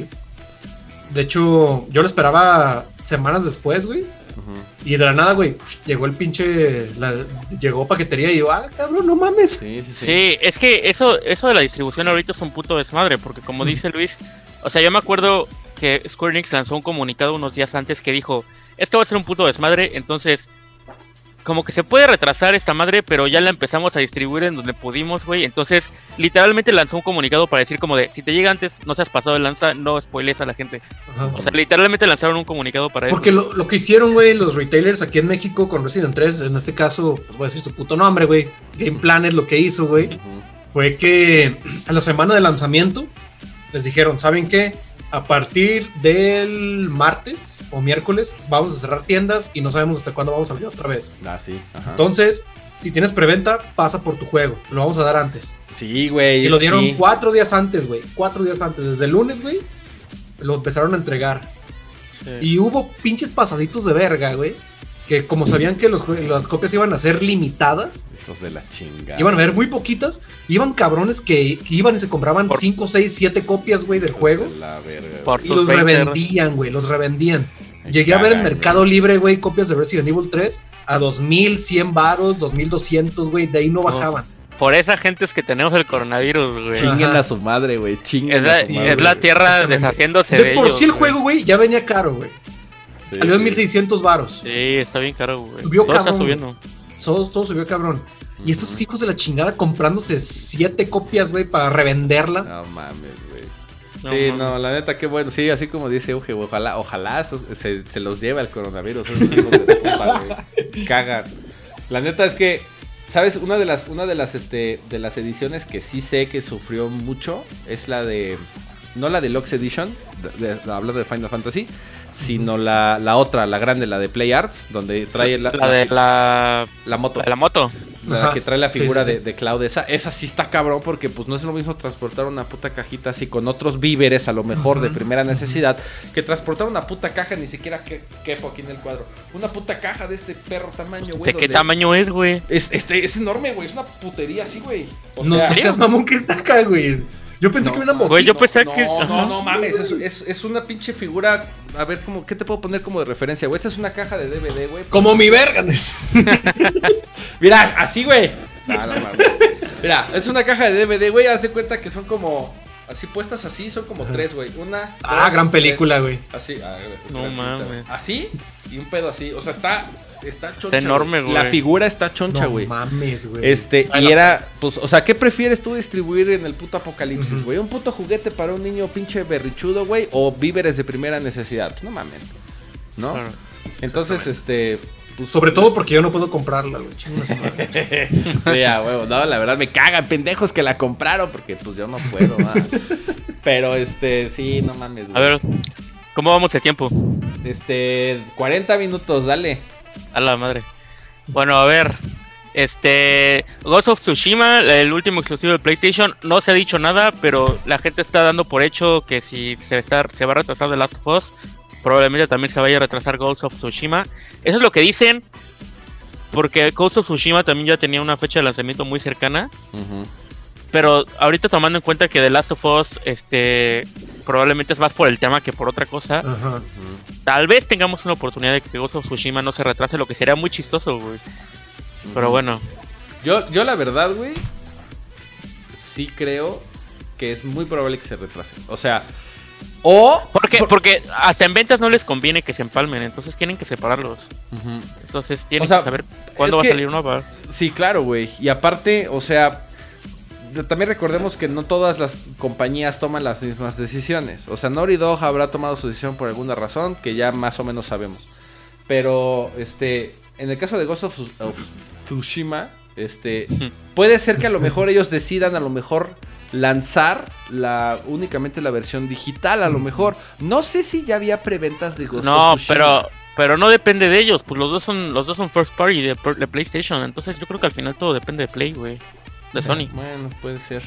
De hecho, yo lo esperaba semanas después, güey. Ujú. Y de la nada, güey, llegó el pinche. la- llegó paquetería y yo, ah, cabrón, no mames. Sí, sí, sí. Sí, es que eso, eso de la distribución ahorita es un puto desmadre, porque como dice Luis, o sea, yo me acuerdo que Square Enix lanzó un comunicado unos días antes que dijo, esto va a ser un puto desmadre, entonces como que se puede retrasar esta madre, pero ya la empezamos a distribuir en donde pudimos, güey. Entonces, literalmente lanzó un comunicado para decir como de, si te llega antes, no seas pasado de lanza, no spoiles a la gente. Ajá. O sea, literalmente lanzaron un comunicado para Porque eso. lo, lo que hicieron, güey, los retailers aquí en México con Resident 3, en este caso, pues voy a decir su puto nombre, güey. Game Planet lo que hizo, güey, fue que a la semana de lanzamiento les dijeron, ¿saben qué? A partir del martes o miércoles vamos a cerrar tiendas y no sabemos hasta cuándo vamos a abrir otra vez. Ah, sí. Ajá. Entonces, si tienes preventa, pasa por tu juego. Lo vamos a dar antes. Sí, güey. Y lo dieron sí. cuatro días antes, güey. Cuatro días antes. Desde el lunes, güey. Lo empezaron a entregar. Sí. Y hubo pinches pasaditos de verga, güey. Que como sabían que los las copias iban a ser limitadas, Hijos de la chingada. iban a haber muy poquitas, iban cabrones que, que iban y se compraban Por- 5, 6, 7 copias, güey, del juego. De La verga. Por Y los 20 revendían, güey, los revendían. Me Llegué a ver en Mercado güey. Libre, güey, copias de Resident Evil 3 a 2100 varos, 2200, güey, de ahí no No. bajaban. Por esa gente es que tenemos el coronavirus, güey. Chinguen Ajá. a su madre, güey. Chinguen Es la, a su madre. es la tierra deshaciéndose de, De por ellos, sí el güey. juego, güey, ya venía caro, güey. Sí, Salió en sí. 1600 varos. Sí, está bien caro, güey. Subió Todo está cabrón, subiendo. Todo, todo subió cabrón. Y estos hijos de la chingada comprándose 7 copias, güey, para revenderlas. No mames, güey. No sí, mames. no, la neta, qué bueno. Sí, así como dice Euge, güey, ojalá, ojalá se, se los lleve al coronavirus. esos hijos de puta, güey. Cagan. La neta es que, ¿sabes? Una de las, una de las, este, de las ediciones que sí sé que sufrió mucho es la de, no la Deluxe Edition, de, de- hablando de Final Fantasy, sino la, la otra, la grande, la de Play Arts, donde trae la, La de la, la moto. la moto. La Ajá. que trae la figura sí, sí. De, de Cloud, esa, esa sí está cabrón porque pues no es lo mismo transportar una puta cajita así con otros víveres a lo mejor de primera necesidad que transportar una puta caja ni siquiera que quepo aquí en el cuadro. Una puta caja de este perro tamaño, güey. ¿De qué tamaño es, güey? Es, este, es enorme, güey, es una putería así, güey. O no, sea, no seas mamón que está acá, güey. Yo pensé que era una no, moto. Güey, yo no, pensé no, que- No, ajá. no, mames, es, es, es una pinche figura. A ver, ¿cómo, ¿qué te puedo poner como de referencia, güey? Esta es una caja de DVD, güey. Como mi verga. Mira, así, güey. Ah, no mames. Mira, es una caja de DVD, güey. Haz de cuenta que son como. Así puestas así, son como tres, güey. Una. Ah, dos, gran tres. película, güey. Así, ah, pues, No mames. güey. Así y un pedo así. O sea, está. Está choncha. enorme, güey. La figura está choncha, No güey. mames, güey. Este, y era, pues, o sea, ¿qué prefieres tú distribuir en el puto apocalipsis, güey? ¿Un puto juguete para un niño pinche berrichudo, güey? ¿O víveres de primera necesidad? No mames. ¿No? Claro. Entonces, este. Pues, Sobre todo porque yo no puedo comprarla, güey. Sí, a huevo, no, la verdad me cagan pendejos que la compraron porque pues yo no puedo. Pero este, sí, no mames. A ver, ¿cómo vamos de tiempo? Este, 40 minutos, dale. A la madre. Bueno, a ver. Este. Ghost of Tsushima, el último exclusivo de PlayStation, no se ha dicho nada, pero la gente está dando por hecho que si se, está, se va a retrasar The Last of Us, probablemente también se vaya a retrasar Ghost of Tsushima. Eso es lo que dicen, porque Ghost of Tsushima también ya tenía una fecha de lanzamiento muy cercana. Pero ahorita tomando en cuenta que The Last of Us, este, probablemente es más por el tema que por otra cosa. Tal vez tengamos una oportunidad de que Ghost of Tsushima no se retrase, lo que sería muy chistoso, güey. Pero bueno, Yo, yo la verdad, güey, sí creo que es muy probable que se retrase. O sea, o... porque, por- porque hasta en ventas no les conviene que se empalmen, entonces tienen que separarlos. Entonces tienen O sea, que saber cuándo va que- a salir uno. va- Sí, claro, güey. Y aparte, o sea, también recordemos que no todas las compañías toman las mismas decisiones. O sea, Naughty Dog habrá tomado su decisión por alguna razón que ya más o menos sabemos. Pero, este, en el caso de Ghost of, of Tsushima, este, puede ser que a lo mejor ellos decidan a lo mejor lanzar la únicamente la versión digital, a lo mejor. No sé si ya había preventas de Ghost No, of pero pero no depende de ellos, pues los dos son los dos son first party de, de PlayStation, entonces yo creo que al final todo depende de Play, güey, de Sony. Bueno, puede ser.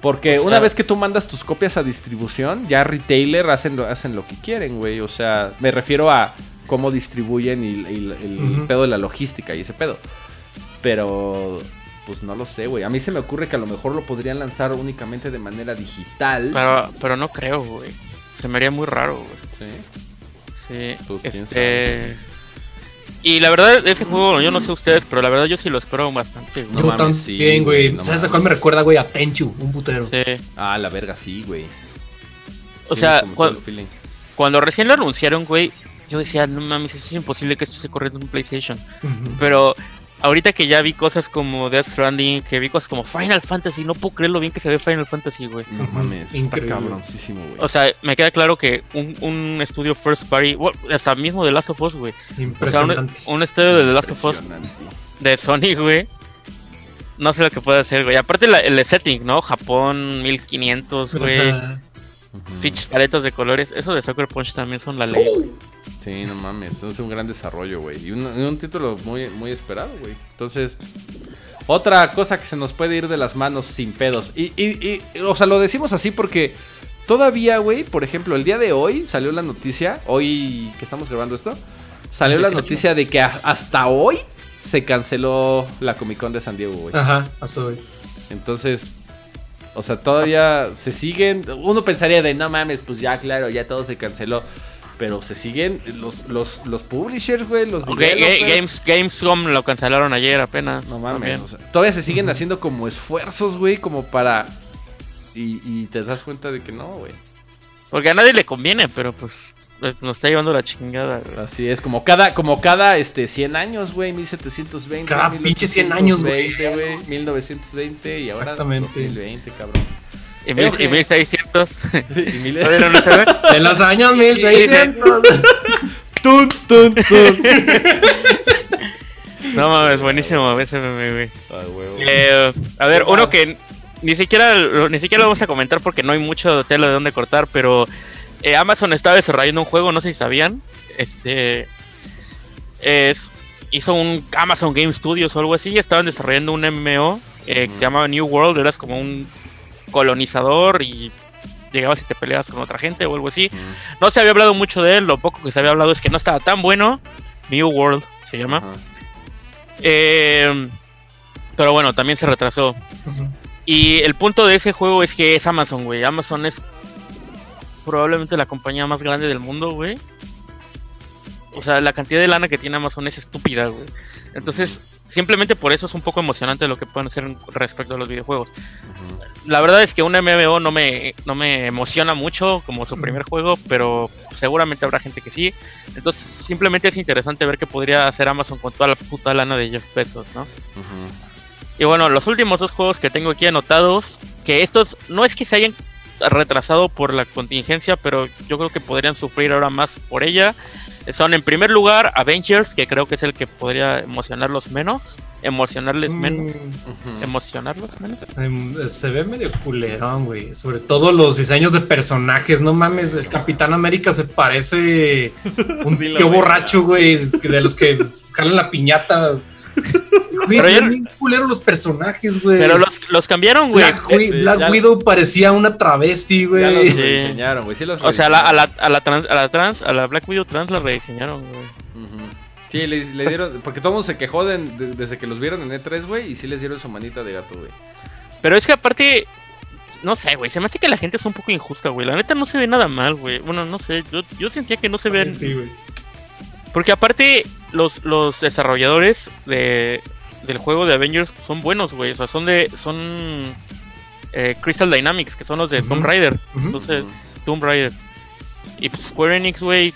Porque O sea- una vez que tú mandas tus copias a distribución, ya retailer hacen lo, hacen lo que quieren, güey. O sea, me refiero a cómo distribuyen y, y- el pedo de la logística y ese pedo. Pero, pues no lo sé, güey. A mí se me ocurre que a lo mejor lo podrían lanzar únicamente de manera digital. Pero pero no creo, güey. Se me haría muy raro, güey. Sí. Sí, Pues, quién este... Y la verdad, ese juego, yo no sé ustedes, pero la verdad yo sí lo espero bastante. güey. No Yo mames, también, sí, güey. güey, no ¿Sabes a cuál me recuerda, güey? A Tenchu, un putero. Sí. Ah, la verga, sí, güey. O sea, cuando recién lo anunciaron, güey, yo decía, no mames, es imposible que esto se corra en un PlayStation. Pero ahorita que ya vi cosas como Death Stranding, que vi cosas como Final Fantasy, no puedo creer lo bien que se ve Final Fantasy, güey. No mames, está cabroncísimo, güey. O sea, me queda claro que un, un estudio first party, bueno, hasta mismo de Last of Us, güey. O sea, un, Impresionante. un estudio de The Last of Us Impresionante. de Sony, güey. No sé lo que puede hacer, güey. Aparte la- el setting, ¿no? Japón 1500, güey. Pinches paletas de colores. Eso de Sucker Punch también son la ley. Sí, no mames, es un gran desarrollo, güey. Y un, título muy, muy esperado, güey. Entonces, otra cosa que se nos puede ir de las manos sin pedos. Y, y, y, o sea, lo decimos así porque todavía, güey, por ejemplo, el día de hoy salió la noticia, hoy que estamos grabando esto, salió la noticia de que a- hasta hoy se canceló la Comic Con de San Diego, güey. Ajá, hasta hoy. Entonces, o sea, todavía se siguen. Uno pensaría de no mames, pues ya, claro, ya todo se canceló. Pero se siguen los, los, los publishers, güey, los developers. Games, Gamescom lo cancelaron ayer apenas. No mames, también. o sea, todavía se siguen haciendo como esfuerzos, güey, como para. Y, y te das cuenta de que no, güey. Porque a nadie le conviene, pero pues nos está llevando la chingada. güey. Así es, como cada, como cada este, 100 años, güey, 1720. Cada pinche 100 años, güey. 1820, güey. 1920 y ahora Exactamente. 2020, cabrón. Y, mil, y 1600. Y mil- ¿Todavía no se ve? En los años 1600. Tun, tun, tun. No mames, buenísimo güey. Eh, a ver, ¿Qué uno más? que ni siquiera ni siquiera lo vamos a comentar porque no hay mucho tela de dónde cortar, pero eh, Amazon está desarrollando un juego, no sé si sabían. Este es hizo un Amazon Game Studios o algo así, estaban desarrollando un MMO eh, que se llama New World, eras como un colonizador y llegabas y te peleabas con otra gente o algo así. No se había hablado mucho de él, lo poco que se había hablado es que no estaba tan bueno. New World se llama. Eh, pero bueno, también se retrasó. Y el punto de ese juego es que es Amazon, güey. Amazon es probablemente la compañía más grande del mundo, güey. O sea, la cantidad de lana que tiene Amazon es estúpida, güey. Entonces, simplemente por eso es un poco emocionante lo que pueden hacer respecto a los videojuegos. La verdad es que un MMO no me, no me emociona mucho como su primer juego, pero seguramente habrá gente que sí. Entonces, simplemente es interesante ver qué podría hacer Amazon con toda la puta lana de Jeff Bezos, ¿no? Y bueno, los últimos dos juegos que tengo aquí anotados, que estos no es que se hayan retrasado por la contingencia, pero yo creo que podrían sufrir ahora más por ella. Son en primer lugar Avengers, que creo que es el que podría emocionarlos menos. Emocionarles menos. Mm, Ujú. Emocionarlos menos. se ve medio culerón, güey. Sobre todo los diseños de personajes. No mames, el Capitán América se parece un tío borracho, güey. De los que jalan la piñata. Güey, Pero bien culeros los personajes, güey. Pero los, los cambiaron, güey. Black, eh, Black ya- Widow parecía una travesti, Ya los güey. Sí. rediseñaron, güey. Sí los O sea, a la, a, la, a, la trans, a la trans, a la Black Widow trans la rediseñaron, güey. Sí, le, le dieron. Porque todo el mundo se quejó de- de- desde que los vieron en E3, güey. Y sí les dieron su manita de gato, güey. Pero es que aparte, no sé, güey, se me hace que la gente es un poco injusta, güey. La neta no se ve nada mal, güey. Bueno, no sé, yo, yo sentía que no se ven... Sí, güey. Porque aparte, los, los desarrolladores de, del juego de Avengers son buenos, güey. O sea, son de... Son... eh, Crystal Dynamics, que son los de. Tomb Raider. Entonces. Tomb Raider. Y pues, Square Enix, güey,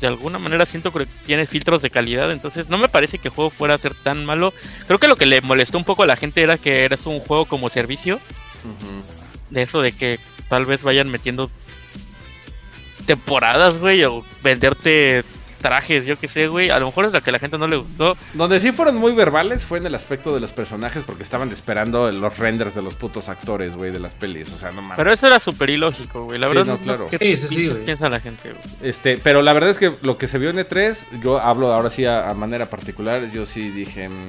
de alguna manera siento que tiene filtros de calidad. Entonces, no me parece que el juego fuera a ser tan malo. Creo que lo que le molestó un poco a la gente era que era un juego como servicio. De eso de que tal vez vayan metiendo temporadas, güey, o venderte trajes, yo qué sé, güey. A lo mejor es la que a la gente no le gustó. Donde sí fueron muy verbales fue en el aspecto de los personajes porque estaban esperando los renders de los putos actores, güey, de las pelis. O sea, no mames. Pero eso era súper ilógico, güey. La Sí, verdad, no, claro. qué Sí, sí, sí, pinches güey. piensa la gente, güey. Este, pero la verdad es que lo que se vio en E3, yo hablo ahora sí a, a manera particular, yo sí dije, mm,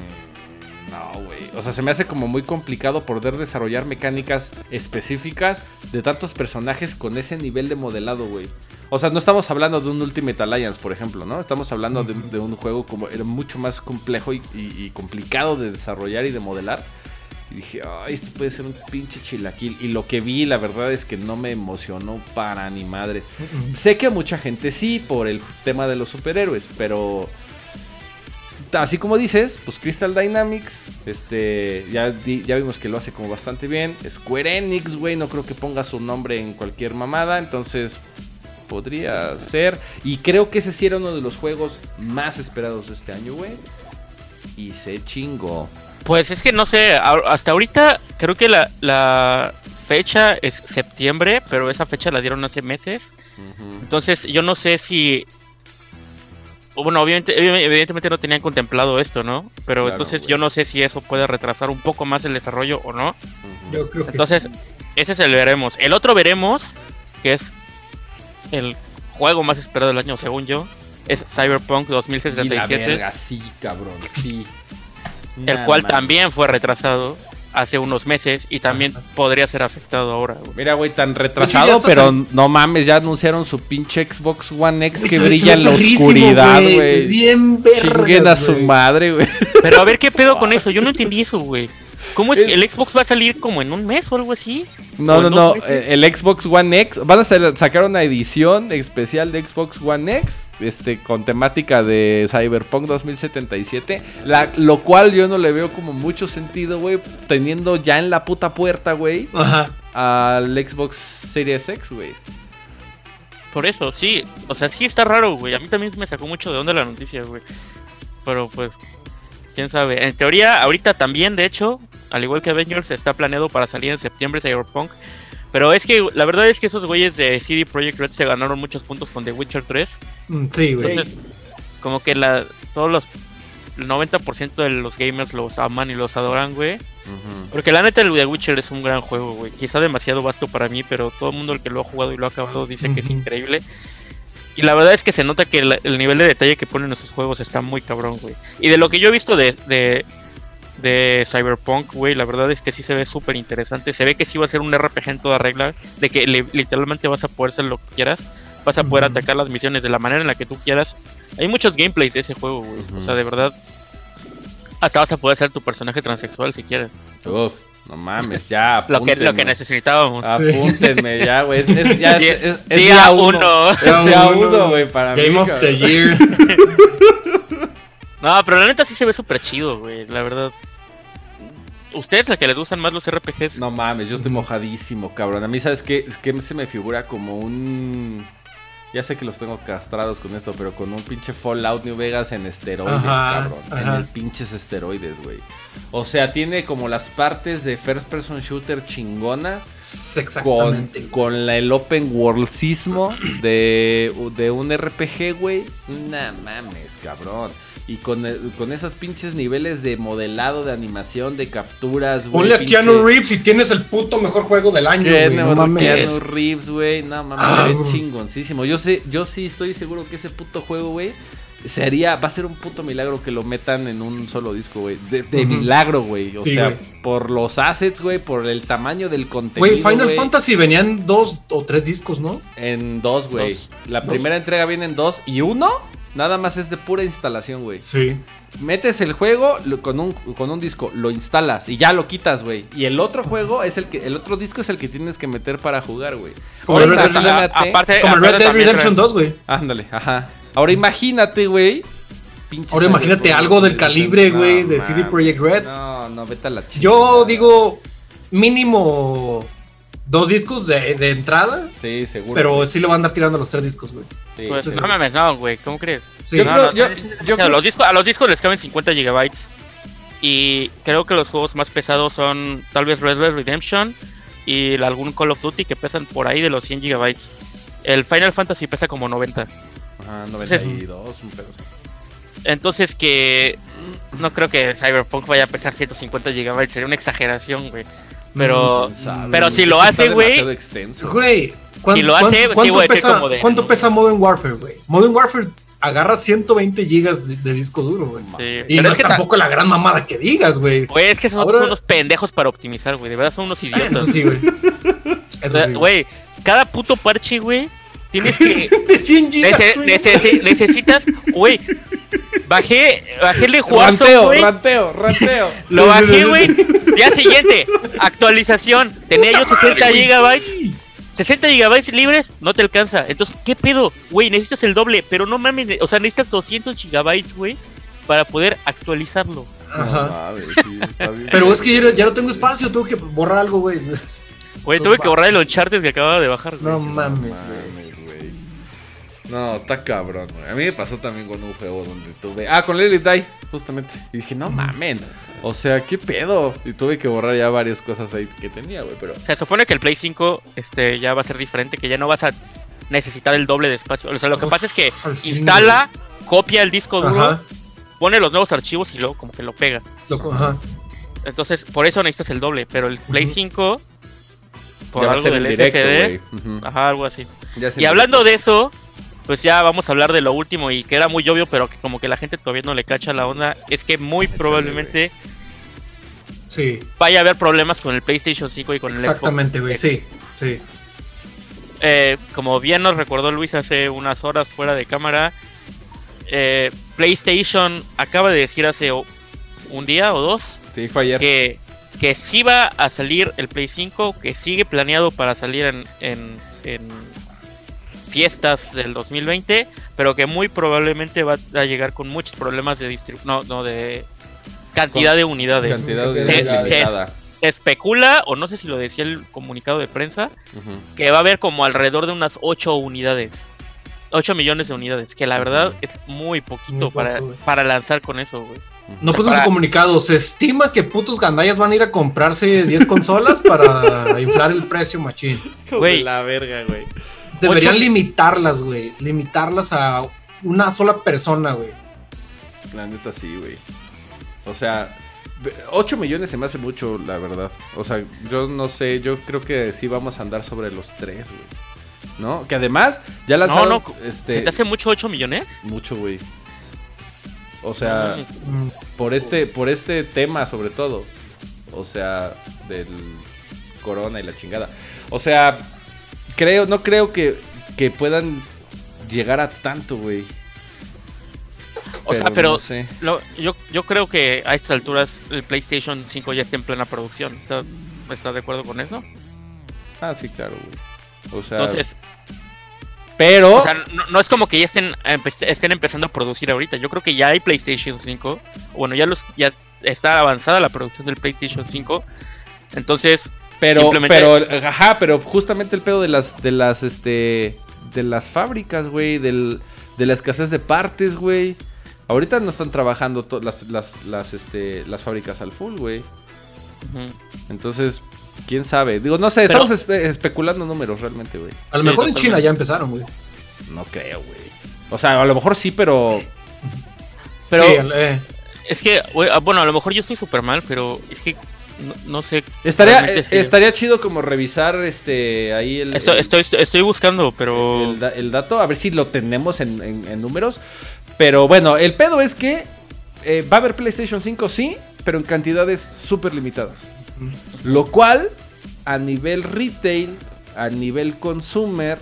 no, güey. O sea, se me hace como muy complicado poder desarrollar mecánicas específicas de tantos personajes con ese nivel de modelado, güey. O sea, no estamos hablando de un Ultimate Alliance, por ejemplo, ¿no? Estamos hablando de, de un juego como era mucho más complejo y, y- y complicado de desarrollar y de modelar. Y dije, ay, este puede ser un pinche chilaquil. Y lo que vi, la verdad es que no me emocionó para ni madres. Sé que a mucha gente sí por el tema de los superhéroes, pero así como dices, pues Crystal Dynamics, este, ya, di- ya vimos que lo hace como bastante bien. Square Enix, güey, no creo que ponga su nombre en cualquier mamada, entonces, podría ser. Y creo que ese sí era uno de los juegos más esperados de este año, güey. Y se chingó. Pues es que no sé, a- hasta ahorita creo que la, la fecha es septiembre, pero esa fecha la dieron hace meses. Entonces yo no sé si... Bueno, obviamente, evi- evidentemente no tenían contemplado esto, ¿no? Pero Claro, entonces güey. yo no sé si eso puede retrasar un poco más el desarrollo o no. Yo creo que Entonces, sí. ese es el veremos. El otro veremos, que es el juego más esperado del año, según yo, es Cyberpunk Y la 2077, verga, sí, cabrón, sí. el cual también fue retrasado hace unos meses y también podría ser afectado ahora. güey. Mira, güey, tan ya retrasado, pero no mames, ya anunciaron su pinche Xbox One X que se brilla se en la oscuridad, güey. Bien vergas, Chinguen a su madre, güey. Pero a ver qué pedo con eso, yo no entendí eso, güey. ¿Cómo es Es- que el Xbox va a salir como en un mes o algo así? No, ¿O no, no. meses? eh, El Xbox One X. Van a sacar una edición especial de Xbox One X. Este, con temática de Cyberpunk 2077. La, lo cual yo no le veo como mucho sentido, güey. Teniendo ya en la puta puerta, güey. Ajá. Al Xbox Series X, güey. Por eso, sí. O sea, sí está raro, güey. A mí también me sacó mucho de onda la noticia, güey. Pero pues, quién sabe. En teoría, ahorita también, de hecho, al igual que Avengers, está planeado para salir en septiembre Cyberpunk. Pero es que la verdad es que esos güeyes de CD Projekt Red se ganaron muchos puntos con The Witcher 3. Mm, Sí, güey. Entonces, como que la, todos los. El 90% de los gamers los aman y los adoran, güey. Porque la neta, el The Witcher es un gran juego, güey. Quizá demasiado vasto para mí, pero todo el mundo el que lo ha jugado y lo ha acabado dice que es increíble. Y la verdad es que se nota que el, el nivel de detalle que ponen esos juegos está muy cabrón, güey. Y de lo que yo he visto de, de, de Cyberpunk, güey, la verdad es que sí se ve súper interesante. Se ve que sí va a ser un RPG en toda regla, de que li- literalmente vas a poder hacer lo que quieras. Vas a poder atacar las misiones de la manera en la que tú quieras. Hay muchos gameplays de ese juego, güey. O sea, de verdad. Hasta vas a poder ser tu personaje transexual si quieres. Uf, no mames, ya. Lo que, lo que apúntenme. necesitábamos. Apúntenme ya, güey. Es, es- ya es, Día- es- es día día uno. uno. Es Día uno. güey, para mí. Game of cabrón. the Year. No, pero la neta sí se ve súper chido, güey. La verdad. ¿Ustedes a que les gustan más los RPGs? No mames, yo estoy mojadísimo, cabrón. A mí, ¿sabes qué? Es que se me figura como un. Ya sé que los tengo castrados con esto, pero con un pinche Fallout New Vegas en esteroides, Ajá, cabrón. En el pinches esteroides, güey. O sea, tiene como las partes de first person shooter chingonas. Con, Exactamente. con la- el open worldsismo de, de un RPG, güey. No mames, cabrón. Y con, el- con esos pinches niveles de modelado, de animación, de capturas, güey. Ponle a Keanu Reeves y tienes el puto mejor juego del año, güey. No mames. Keanu Reeves, güey. No mames, Ah, se ve chingoncísimo. Yo sé, yo sí estoy seguro que ese puto juego, güey. Sería, va a ser un puto milagro que lo metan en un solo disco, güey. De, milagro, güey. O Sí, sea, por los assets, güey, por el tamaño del contenido. Güey, Final. Fantasy venían dos o tres discos, ¿no? En dos, güey. La Dos. primera entrega viene en dos y uno nada más es de pura instalación, güey. Sí. Metes el juego lo- con un, con un disco, lo instalas y ya lo quitas, güey. Y el otro juego es el que, el otro disco es el que tienes que meter para jugar, güey. Como Ahora el Red imagínate- aparte, Como el Red Dead Redemption trae- 2, güey. Ándale, ajá. Ahora imagínate, güey. pinche Ahora imagínate algo del 2077. calibre, güey, No, de CD. Projekt Red. No, no, vete a la chica. Yo digo mínimo dos discos de, de entrada, Sí, seguro. pero sí le van a andar tirando los tres discos, güey. Sí, Pues sí, no mames, no, güey, ¿cómo crees? Sí. Yo No, creo- no, yo- no, yo o sea, creo- los discos, a los discos les caben 50 gigabytes. Y creo que los juegos más pesados son tal vez Red Dead Redemption y algún Call of Duty que pesan por ahí de los 100 gigabytes. El Final Fantasy pesa como 90. Ajá, 92, un pedo. Entonces que no creo que Cyberpunk vaya a pesar 150 gigabytes, sería una exageración, güey. Pero, ¿Quién sabe, pero güey? si lo hace, güey, demasiado extenso. Güey, ¿cuán- Si lo hace, sí, ¿cuánto, güey, sí, pesa, como de- ¿cuánto pesa Modern Warfare, güey? Modern Warfare agarra 120 gigas de, de disco duro, güey. sí, Y pero no es es que ta- tampoco la gran mamada que digas, güey. güey, es que son, Ahora- unos pendejos para optimizar, güey. De verdad son unos Ah, idiotas. Eso sí, güey. O Eso sea, sí, güey. güey, cada puto parche, güey, tienes que De 100 gigas, Nece- güey. necesi- necesitas, güey. Bajé, bajé el Warzone, Ranteo, güey. ranteo, ranteo. Lo bajé, güey. Día siguiente, actualización. Tenía yo 60 gigabytes. 60 gigabytes libres, no te alcanza. Entonces, ¿qué pedo? Güey, necesitas el doble, pero no mames, o sea, necesitas 200 gigabytes, güey, para poder actualizarlo. Ajá. No mames, sí, está bien. Pero es que ya, no- ya no tengo espacio, tengo que borrar algo, güey. Güey, tuve que borrar el Uncharted que acababa de bajar. No mames, güey. No, está cabrón, güey. A mí me pasó también con un juego donde tuve. Ah, con Lily Die, justamente. Y dije, no mamen. O sea, ¿qué pedo? Y tuve que borrar ya varias cosas ahí que tenía, güey. Pero. Se supone que el Play 5 este, ya va a ser diferente, que ya no vas a necesitar el doble de espacio. O sea, lo que Uf, pasa es que instala, copia el disco duro, Ajá. pone los nuevos archivos y luego como que lo pega. Loco, ajá. Entonces, por eso necesitas el doble. Pero el Play Ujú. 5, por ya va a algo ser del en directo, SSD, ajá, algo así. Y hablando directo. de eso, pues ya vamos a hablar de lo último y que era muy obvio, pero que como que la gente todavía no le cacha la onda, es que muy probablemente Sí, vaya a haber problemas con el PlayStation 5 y con el Xbox. exactamente, güey. Sí, sí. Eh, como bien nos recordó Luis hace unas horas fuera de cámara, eh, PlayStation acaba de decir hace un día o dos Te dijo ayer. que, que sí va a salir el Play 5, que sigue planeado para salir en, en, en fiestas del 2020, pero que muy probablemente va a llegar con muchos problemas de distribución, no, no, de cantidad Con de unidades. Cantidad de Sí, unidades. Se especula, o no sé si lo decía el comunicado de prensa, que va a haber como alrededor de unas 8 unidades. 8 millones de unidades, que la verdad es muy poquito Muy para, para lanzar con eso, güey. No puso su comunicado. Se estima que putos gandallas van a ir a comprarse 10 consolas para inflar el precio, machín. Güey. la verga, güey. Deberían Ocho- limitarlas, güey. Limitarlas a una sola persona, güey. La neta sí, güey. O sea, 8 millones se me hace mucho, la verdad. O sea, yo no sé, yo creo que sí vamos a andar sobre los 3, güey. ¿No? Que además ya lanzaron no, este ¿Se te hace mucho 8 millones? mucho, güey. O sea, Mm, por este por este tema sobre todo. O sea, del corona y la chingada. O sea, creo no creo que que puedan llegar a tanto, güey. O sea, pero no sé. lo- yo, yo creo que a estas alturas el PlayStation 5 ya está en plena producción. ¿Estás, estás de acuerdo con eso? Ah, sí, claro, güey. O sea, Entonces, pero o sea, no, no es como que ya estén, estén empezando a producir ahorita. Yo creo que ya hay PlayStation 5. Bueno, ya los ya está avanzada la producción del PlayStation 5. Entonces, pero pero ajá, pero justamente el pedo de las de las este de las fábricas, güey, del de la escasez de partes, güey. Ahorita no están trabajando las, las, las, este, las fábricas al full, güey. Entonces, quién sabe. Digo, no sé, Pero- estamos espe- especulando números realmente, güey. A lo Sí, mejor en. China ya empezaron, güey. No creo, güey. O sea, a lo mejor sí, pero pero Sí, eh, es que, ah, bueno, a lo mejor yo estoy súper mal, pero es que no, no sé. estaría eh, estaría chido como revisar este ahí el, Estoy, el- estoy, estoy buscando, pero. el, da- el dato, a ver si lo tenemos en, en- en números. Pero bueno, el pedo es que eh, va a haber PlayStation 5, sí, pero en cantidades súper limitadas. Lo cual, a nivel retail, a nivel consumer,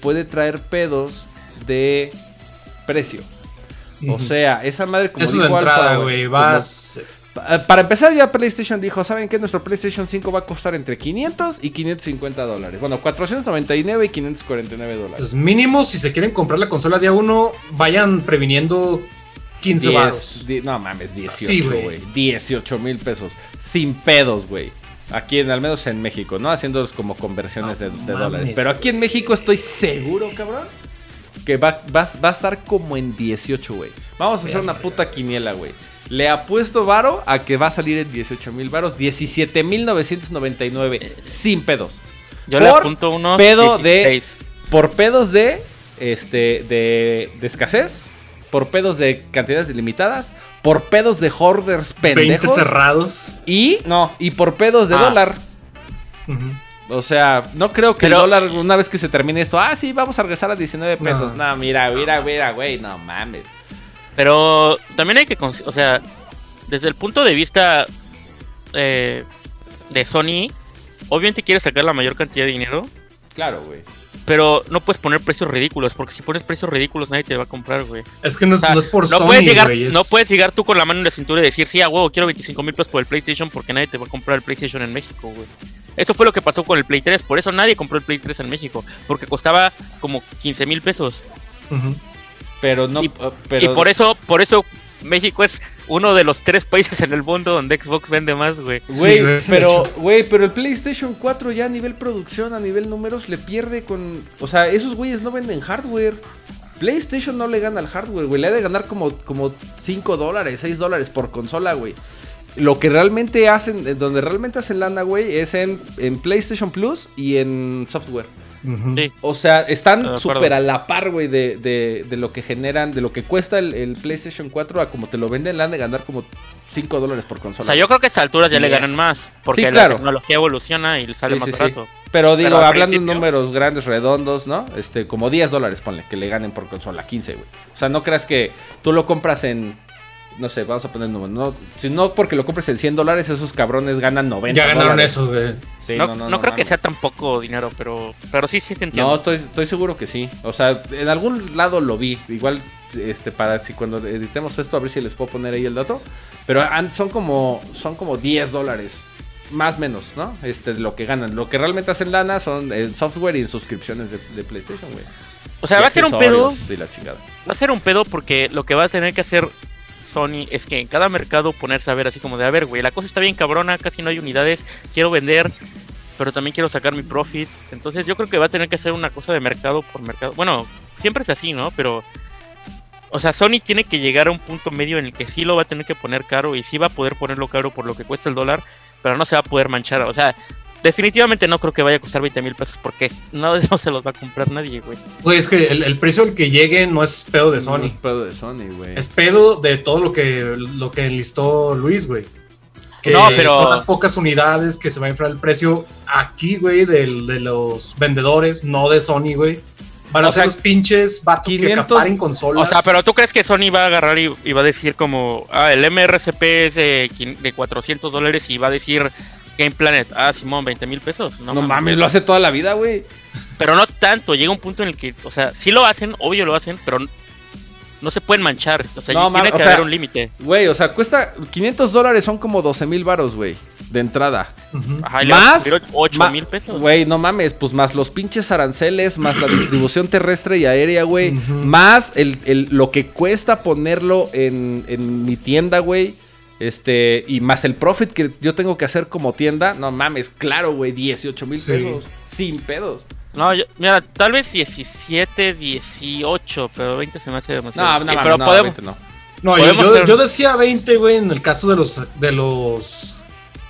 puede traer pedos de precio. O sea, esa madre como dijo entrada, güey. Vas. Para empezar ya PlayStation dijo, ¿saben qué? Nuestro PlayStation 5 va a costar entre 500 y 550 dólares. Bueno, 499 y 549 dólares. Entonces, mínimo, si se quieren comprar la consola día uno, vayan previniendo 15 Diez- baros. no mames, 18, Sí, güey. güey. 18 mil pesos. Sin pedos, güey. Aquí, en, al menos en México, ¿no? Haciendo como conversiones No de, de mames, dólares. Pero aquí en México estoy seguro, cabrón. Que va, va- va a estar como en 18, güey. Vamos a hacer una puta quiniela, güey. Le apuesto varo a que va a salir en 18 mil varos. 17 mil 999. Sin pedos. Yo le por apunto unos. pedo de- 16. Por pedos de. Este. De, de escasez. Por pedos de cantidades limitadas. Por pedos de hoarders 20 pendejos. cerrados. Y. No, y por pedos de Ah. dólar. O sea, no creo que Pero- el dólar, una vez que se termine esto, ah, sí, vamos a regresar a 19 pesos. No. No, mira, mira, mira, güey, no mames. Pero también hay que. O sea, desde el punto de vista eh, de Sony, obviamente quiere sacar la mayor cantidad de dinero. Claro, güey. Pero no puedes poner precios ridículos, porque si pones precios ridículos nadie te va a comprar, güey. Es que no es, O sea, no es por no Sony, puedes llegar, güey, es- no puedes llegar tú con la mano en la cintura y decir, sí, a huevo, quiero 25 mil pesos por el PlayStation porque nadie te va a comprar el PlayStation en México, güey. Eso fue lo que pasó con el Play 3, por eso nadie compró el Play 3 en México, porque costaba como 15 mil pesos. Ujú. Pero no. Y- pero, Y por eso, por eso México es uno de los tres países en el mundo donde Xbox vende más, güey. Güey, Sí, pero, güey, pero el PlayStation 4 ya a nivel producción, a nivel números, le pierde con... O sea, esos güeyes no venden hardware. PlayStation no le gana al hardware, güey. Le ha de ganar como, como 5 dólares, 6 dólares por consola, güey. Lo que realmente hacen, eh, donde realmente hacen lana, güey, es en, en PlayStation Plus y en software. Sí. O sea, están súper a la par, güey, de, de, de lo que generan, de lo que cuesta el, el PlayStation 4 a como te lo venden, le han de ganar como 5 dólares por consola. O sea, yo creo que a esas alturas ya le ganan más. Porque Sí, la claro. tecnología evoluciona y le sale Sí, más sí, sí. barato. Pero digo, Pero hablando de principio- números grandes, redondos, ¿no? Este, como 10 dólares, ponle, que le ganen por consola, 15, güey. O sea, no creas que tú lo compras en, no sé, vamos a poner números, no, si no porque lo compres en 100 dólares, esos cabrones ganan 90 Ya ganaron dólares. eso, güey. Sí, no, no creo que sea tan poco dinero, pero, pero sí, sí te entiendo. No, estoy, estoy seguro que sí. O sea, en algún lado lo vi. Igual, este, para si cuando editemos esto, a ver si les puedo poner ahí el dato. Pero son como, son como 10 dólares. Más menos, ¿no? Este, de lo que ganan. Lo que realmente hacen lana son el software y en suscripciones de, de PlayStation, güey. o sea, Y va a ser un pedo. y la chingada. Va a ser un pedo porque lo que va a tener que hacer Sony es que en cada mercado ponerse a ver así como de, a ver, güey, la cosa está bien cabrona, casi no hay unidades, quiero vender, pero también quiero sacar mi profit. Entonces yo creo que va a tener que hacer una cosa de mercado por mercado. Bueno, siempre es así, ¿no? Pero, o sea, Sony tiene que llegar a un punto medio en el que sí lo va a tener que poner caro y sí va a poder ponerlo caro por lo que cuesta el dólar, pero no se va a poder manchar. O sea, definitivamente no creo que vaya a costar 20 mil pesos porque no, no se los va a comprar nadie, güey. Güey, es que el, el precio al que llegue no es pedo de No Sony. es pedo de Sony, güey. Es pedo de todo lo que, lo que enlistó Luis, güey. Que No, pero- son las pocas unidades que se va a inflar el precio aquí, güey, de, los vendedores, no de Sony, güey. Van a O ser sea, los pinches vatos 500 que acaparen consolas. O sea, pero tú crees que Sony va a agarrar y, y va a decir como, ah, el MRCP es de, de 400 dólares y va a decir Game Planet, ah, Simón, 20 mil pesos. No, No, mames, lo hace toda la vida, güey. Pero no tanto, llega un punto en el que, o sea, sí lo hacen, obvio lo hacen, pero no se pueden manchar. O sea, No, tiene que o haber sea, un límite. Güey, o sea, cuesta 500 dólares, son como 12 mil varos, güey, de entrada. Ujú. Ajá, y le van a Más, subir 8 ma- mil pesos. Güey, no mames, pues más los pinches aranceles, más la distribución terrestre y aérea, güey. Más el, el- lo que cuesta ponerlo en, en mi tienda, güey. Este, y más el profit que yo tengo que hacer como tienda. No mames, claro, güey, 18 mil Sí. pesos. Sin pedos. No, yo- mira, tal vez 17, 18, pero 20 se me hace demasiado. No, no, Eh, mames, pero no, podemos, 20 no. No, yo, Podemos yo- hacer- yo decía 20, güey, en el caso de los de los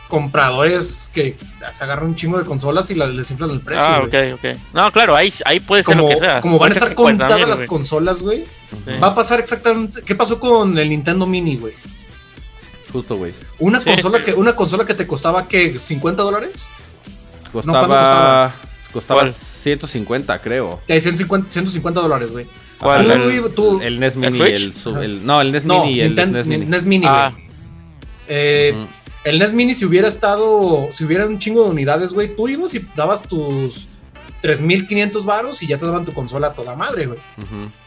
compradores que se agarran un chingo de consolas y la- les inflan el precio. Ah, ok, ok. No, claro, ahí, ahí puede ser Como, lo que sea. como van a estar 50,000, contadas las consolas, güey. Sí. Va a pasar exactamente. ¿Qué pasó con el Nintendo Mini, güey? Justo, güey. Una Sí. consola que una consola que te costaba ¿qué? 50 dólares. Costaba. ¿cuánto costaba? costaba ¿Cuál? 150, creo. Te 150, 150 dólares, güey. ¿Cuál? Tú, ¿El- tú- El NES Mini el, sub- el- No, el NES no, Mini y el Ninten- SNES Mini. NES Mini, güey. Ah, Eh. El NES Mini, si hubiera estado, si hubiera un chingo de unidades, güey, tú ibas y dabas tus 3500 varos y ya te daban tu consola a toda madre, güey.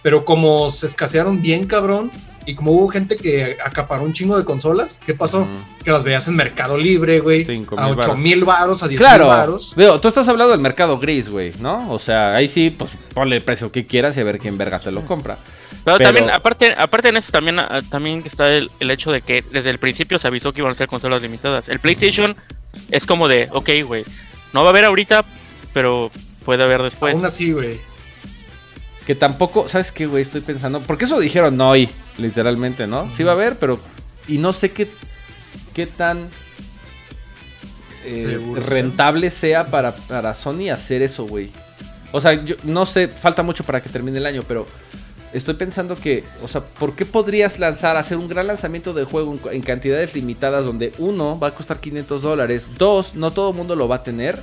Pero como se escasearon bien, cabrón, y como hubo gente que acaparó un chingo de consolas, ¿qué pasó? Que las veías en Mercado Libre, güey, a mil 8 varos. mil varos, a 10 mil Claro, varos. veo, tú estás hablando del mercado gris, güey, ¿no? O sea, ahí sí, pues ponle el precio que quieras y a ver quién verga te lo compra. Pero, Pero- también, aparte, aparte en eso también, ah, también está el, el hecho de que desde el principio se avisó que iban a ser consolas limitadas. El PlayStation es como de, ok, güey, no va a haber ahorita, pero puede haber después. Aún así, güey. Que tampoco, ¿sabes qué, güey? Estoy pensando, porque eso dijeron hoy, literalmente, ¿no? Sí va a haber, pero... Y no sé qué, qué tan eh, Seguro, rentable sea para, para Sony hacer eso, güey. O sea, yo no sé, falta mucho para que termine el año, pero estoy pensando que, o sea, ¿por qué podrías lanzar, hacer un gran lanzamiento de juego en, en cantidades limitadas donde uno va a costar 500 dólares, dos, no todo el mundo lo va a tener?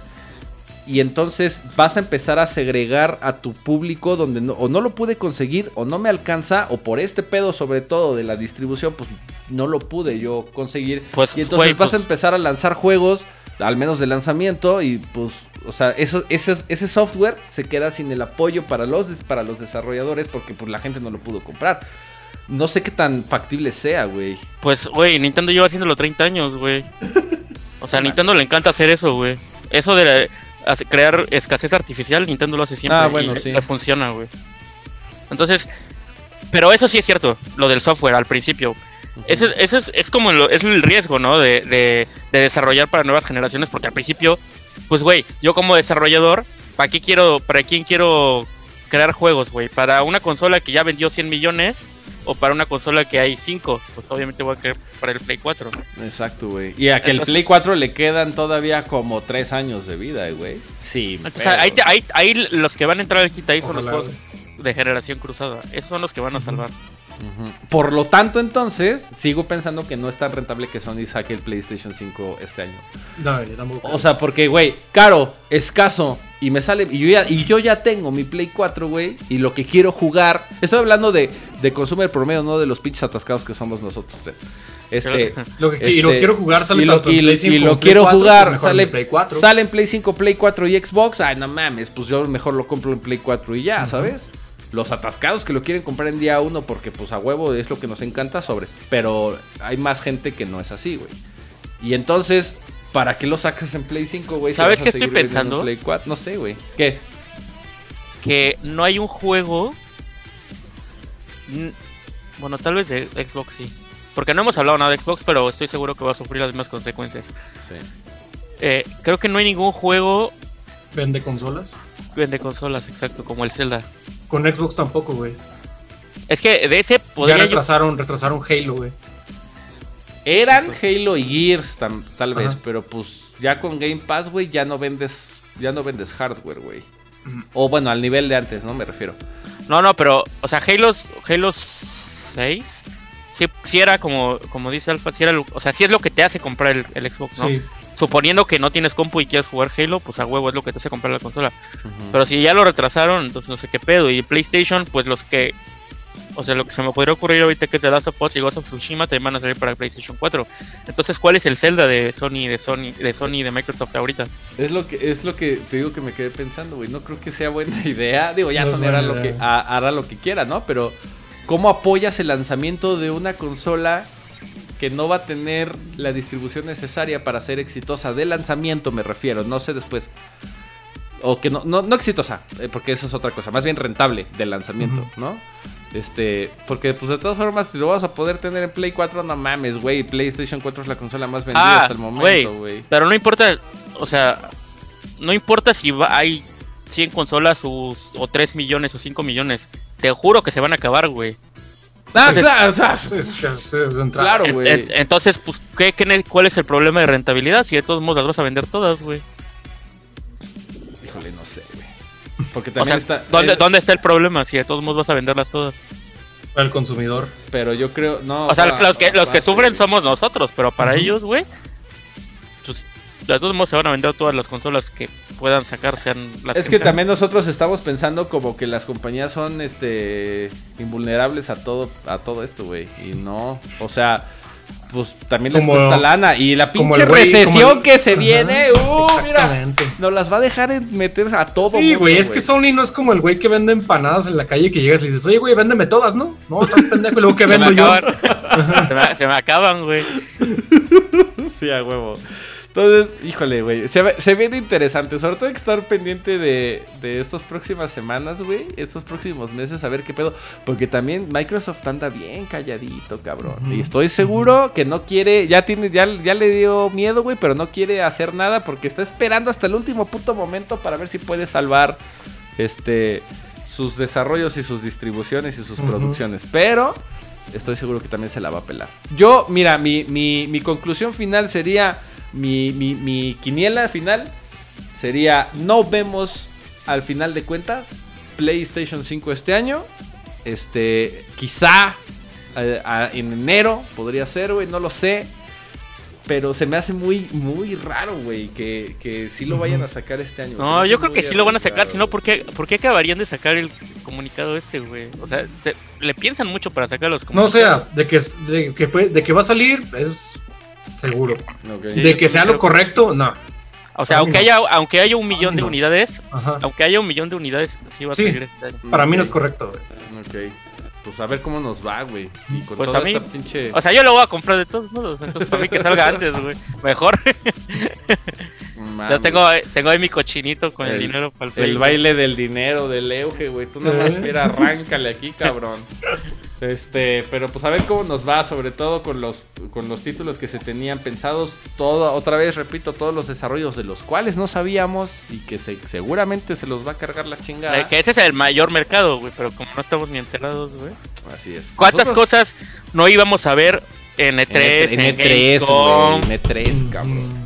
Y entonces vas a empezar a segregar a tu público donde no, o no lo pude conseguir o no me alcanza o por este pedo sobre todo de la distribución pues no lo pude yo conseguir. Pues, y entonces vas a pues- empezar a lanzar juegos, al menos de lanzamiento y pues, o sea, eso, ese, ese software se queda sin el apoyo para los, para los desarrolladores porque pues la gente no lo pudo comprar. No sé qué tan factible sea, güey. Pues, güey, Nintendo lleva haciéndolo 30 años, güey. O sea, a Nintendo le encanta hacer eso, güey. Eso de la- crear escasez artificial, Nintendo lo hace siempre. Ah, bueno, y le- sí. le funciona, güey. Entonces, pero eso sí es cierto, lo del software al principio. Eso, eso es, es como lo- es el riesgo, ¿no? De, de, de desarrollar para nuevas generaciones, porque al principio, pues, güey, yo como desarrollador, ¿para qué quiero, para quién quiero crear juegos, güey? ¿Para una consola que ya vendió 100 millones o para una consola que hay 5? Pues obviamente voy a querer para el Play 4. Exacto, güey. Y a que el Play 4 le quedan todavía como tres años de vida, güey. Sí. Entonces, ahí, ahí, ahí los que van a entrar al hit ahí son los juegos de generación cruzada. Esos son los que van a salvar. Por lo tanto, entonces, sigo pensando que no es tan rentable que Sony saque el PlayStation 5 este año. No, yo tampoco. O sea, porque, güey, caro, escaso, y me sale. Y yo ya, y yo ya tengo mi Play 4, güey, y lo que quiero jugar. Estoy hablando de, de consumer promedio, no de los pinches atascados que somos nosotros tres. Este. Lo que, y lo este, quiero jugar sale y lo, tanto en y- Play y 5 lo como Play quiero 4, jugar. sale, en Play 4. sale en Play 5, Play 4 y Xbox. Ay, no mames, pues yo mejor lo compro en Play 4 y ya, ¿sabes? Los atascados que lo quieren comprar en día 1 porque pues a huevo es lo que nos encanta sobres. Pero hay más gente que no es así, güey. Y entonces, ¿para qué lo sacas en Play 5, güey? si ¿Sabes a qué estoy en pensando? Play 4? No sé, güey. ¿Qué? que no hay un juego. Bueno, tal vez de Xbox sí. Porque no hemos hablado nada de Xbox, pero estoy seguro que va a sufrir las mismas consecuencias. Sí. Eh, creo que no hay ningún juego Vende consolas. de consolas, exacto, como el Zelda. Con Xbox tampoco, güey. Es que de ese Ya podría yo- retrasaron, retrasaron Halo, güey. Eran Halo y Gears tam- tal vez, pero pues ya con Game Pass, güey, ya no vendes ya no vendes hardware, güey. O bueno, al nivel de antes, ¿no? Me refiero. No, no, pero, o sea, Halo, Halo 6, sí, sí era como, como dice Alpha, sí era, lo- o sea, sí es lo que te hace comprar el, el Xbox, ¿no? Sí. Suponiendo que no tienes compu y quieres jugar Halo, pues a huevo es lo que te hace comprar la consola. Pero si ya lo retrasaron, entonces no sé qué pedo. Y PlayStation, pues los que. O sea, lo que se me podría ocurrir ahorita que es The Last of Us y Ghost of Tsushima también van a salir para PlayStation 4. Entonces, ¿cuál es el Zelda de Sony, de Sony, de Sony y de Microsoft ahorita? Es lo que es lo que te digo que me quedé pensando, güey. No creo que sea buena idea. Digo, ya No Sony hará lo que hará lo que quiera, ¿no? Pero ¿cómo apoyas el lanzamiento de una consola que no va a tener la distribución necesaria para ser exitosa de lanzamiento, me refiero, no sé después. O que no, no, no exitosa, eh, porque eso es otra cosa, más bien rentable del lanzamiento. ¿no? Este, porque pues de todas formas, si lo vas a poder tener en Play 4, no mames, güey. PlayStation 4 es la consola más vendida Ah, hasta el momento, güey. Pero no importa, o sea, no importa si va- hay 100 consolas o, o 3 millones o 5 millones. Te juro que se van a acabar, güey. Ah, Entonces- claro. Claro, güey. en- entonces, pues, ¿qué, qué cuál es el problema de rentabilidad? Si de todos modos las vas a vender todas, güey. Porque O también sea, está. ¿dónde, eh, ¿dónde está el problema? Si de todos modos vas a venderlas todas. Para el consumidor. Pero yo creo. No. O sea, para- los que, los que sufren somos nosotros, pero para ellos, güey, pues de todos modos se van a vender todas las consolas que puedan sacar, sean las Es que sean. también nosotros estamos pensando como que las compañías son este invulnerables a todo a todo esto, güey. Y no, o sea, pues también les Como- cuesta lana. Y la pinche güey- recesión el- que se Ajá, viene, uh, mira, nos las va a dejar en meter a todo. Sí, güey, es que Sony no es como el güey que vende empanadas en la calle que llegas y dices, oye, güey, véndeme todas, ¿no? No, estás pendejo, y luego que se me, vendo yo. acaban, se, me, se me acaban, güey. Sí, a huevo. Entonces, híjole, güey. Se, se viene interesante. Sobre todo hay que estar pendiente de, de estas próximas semanas, güey. Estos próximos meses, a ver qué pedo. Porque también Microsoft anda bien calladito, cabrón. Y estoy seguro que no quiere. Ya tiene, ya, ya le dio miedo, güey. Pero no quiere hacer nada. Porque está esperando hasta el último puto momento para ver si puede salvar este sus desarrollos y sus distribuciones y sus producciones. Pero estoy seguro que también se la va a pelar. Yo, mira, mi, mi, mi conclusión final sería, mi, mi, mi quiniela final sería, no vemos al final de cuentas PlayStation 5 este año. Este, quizá eh, a- en enero podría ser, güey, no lo sé. Pero se me hace muy, muy raro, güey, que, que sí lo vayan a sacar este año. No, yo creo que sí lo van a sacar, si no. ¿por qué, ¿por qué acabarían de sacar el comunicado este, güey? O sea, te- le piensan mucho para sacar los No, o comunicados. sea, de que, de, que fue- de que va a salir, es seguro. De yo que sea lo correcto, no. O sea, para aunque no. haya, aunque haya un millón de no. unidades, Ajá. aunque haya un millón de unidades, sí va a Sí. Para mí no es correcto, güey. Ok. Pues a ver cómo nos va, güey. Pues toda a mí- esta pinche. O sea, yo lo voy a comprar de todos modos. Entonces, para mí que salga antes, güey. Mejor. ya mames. tengo, tengo ahí mi cochinito con el, El- dinero para el baile del dinero del Euge, güey. Tú nada más mira, arráncale aquí, cabrón. Este, pero pues a ver cómo nos va, sobre todo con los, con los títulos que se tenían pensados. Todo, otra vez repito, todos los desarrollos de los cuales no sabíamos y que se- seguramente se los va a cargar la chingada. Eh, Que ese es el mayor mercado, güey, pero como no estamos ni enterados, güey. Así es. ¿Cuántas Nosotros- cosas no íbamos a ver en E3, En en, E3, Gamescom? güey, en E3, cabrón.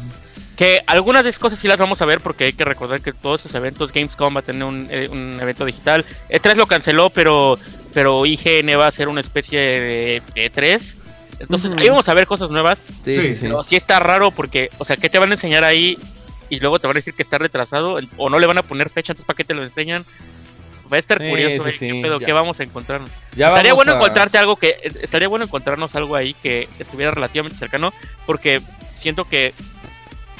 Que algunas de esas cosas sí las vamos a ver porque hay que recordar que todos esos eventos, Gamescom va a tener un, eh, un evento digital. E3 lo canceló, pero, pero IGN va a hacer una especie de E3. Entonces ahí vamos a ver cosas nuevas. Sí, Sí, sí, sí. Está raro porque, o sea, ¿qué te van a enseñar ahí? Y luego te van a decir que está retrasado o no le van a poner fecha, entonces ¿para qué te lo enseñan? Va a estar Sí, curioso, sí, ¿eh? sí, ¿Qué, pedo? ya. ¿Qué vamos a encontrar? Ya estaría bueno a- encontrarte algo que estaría bueno encontrarnos algo ahí que estuviera relativamente cercano porque siento que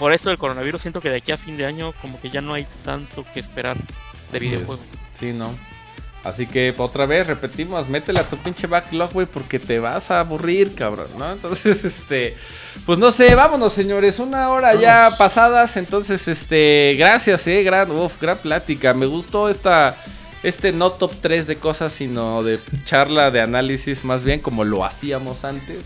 por esto del coronavirus siento que de aquí a fin de año como que ya no hay tanto que esperar de Así es. videojuegos. Sí, no. Así que otra vez repetimos, métele a tu pinche backlog, güey, porque te vas a aburrir, cabrón, ¿no? Entonces, este, pues no sé, vámonos, señores, una hora ya pasadas, entonces, este, gracias, eh, gran, uf, gran plática, me gustó esta, este no top 3 de cosas, sino de charla de análisis, más bien como lo hacíamos antes.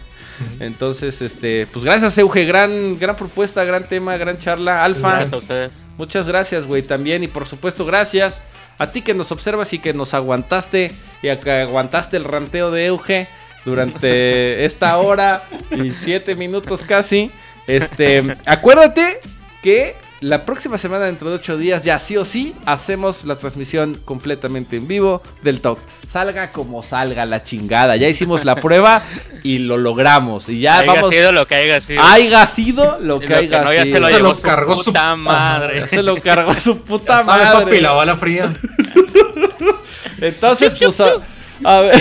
Entonces, este, pues gracias, Euge, gran, gran propuesta, gran tema, gran charla, Alfa. Gracias a ustedes. Muchas gracias, güey, también. Y por supuesto, gracias a ti que nos observas y que nos aguantaste y a que aguantaste el ranteo de Euge durante esta hora y siete minutos casi. Este, acuérdate que la próxima semana, dentro de ocho días, ya sí o sí, hacemos la transmisión completamente en vivo del Tox. Salga como salga la chingada. Ya hicimos la prueba y lo logramos. Y ya haya vamos. sido lo que haya sido. Haiga sido lo que haya no, ya sido. se lo Se llevó lo su cargó su puta puta madre. Ya se lo cargó su puta Ya sabe, madre. papi, la bala fría. Entonces, pues a, a ver.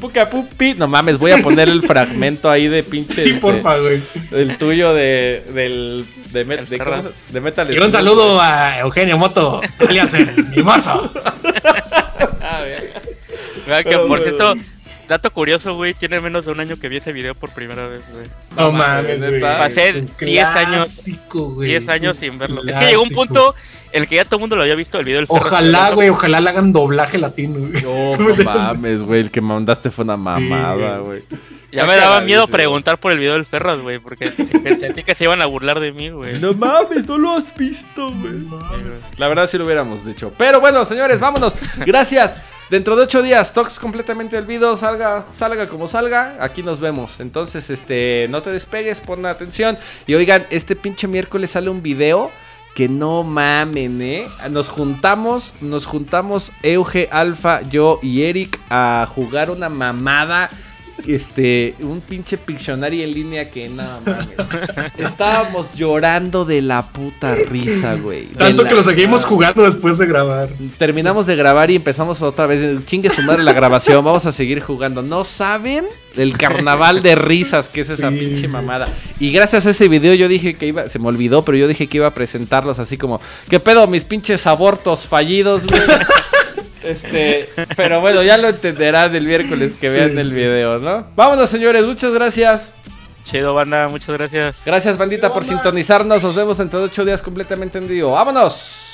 Puca pupi. No mames, voy a poner el fragmento ahí de pinche. Sí, porfa, güey. El tuyo de. Del. De, de, Ferraz. ¿cómo se- de Metal Y un saludo a Eugenio Moto, alias el mimoso. Ah, que, por güey. cierto, dato curioso, güey, tiene menos de un año que vi ese video por primera vez, güey. No, No mames, mames, güey. Pasé Es un 10 años- clásico, güey. 10 Es años sin verlo. Es que llegó un punto el que ya todo el mundo lo había visto, el video del Ojalá, güey, ojalá le hagan doblaje latino, güey. No, no mames, güey. El que mandaste fue una mamada, güey. Ya me daba miedo preguntar por el video del Ferraz, güey, porque sentí que se iban a burlar de mí, güey. No mames, no lo has visto, güey. La verdad sí lo hubiéramos dicho. Pero bueno, señores, vámonos. Gracias. Dentro de ocho días, Tox completamente olvido, salga, salga como salga, aquí nos vemos. Entonces, este, no te despegues, pon atención. Y oigan, este pinche miércoles sale un video que no mamen, ¿eh? Nos juntamos, nos juntamos Euge, Alfa, yo y Eric a jugar una mamada. Este, un pinche Pictionary en línea que no mames. Estábamos llorando de la puta risa, güey. Tanto la- que lo seguimos jugando después de grabar. Terminamos de grabar y empezamos otra vez. Chingue su madre la grabación. Vamos a seguir jugando. ¿No saben el carnaval de risas que es esa pinche mamada? Y gracias a ese video yo dije que iba. Se me olvidó, pero yo dije que iba a presentarlos así como. ¿Qué pedo? Mis pinches abortos fallidos, güey. Este, pero bueno, ya lo entenderán el miércoles que Sí, vean el video, ¿no? Vámonos, señores, muchas gracias. Chido, banda, muchas gracias. Gracias, bandita, por sintonizarnos. Nos vemos dentro de ocho días completamente en vivo. ¡Vámonos!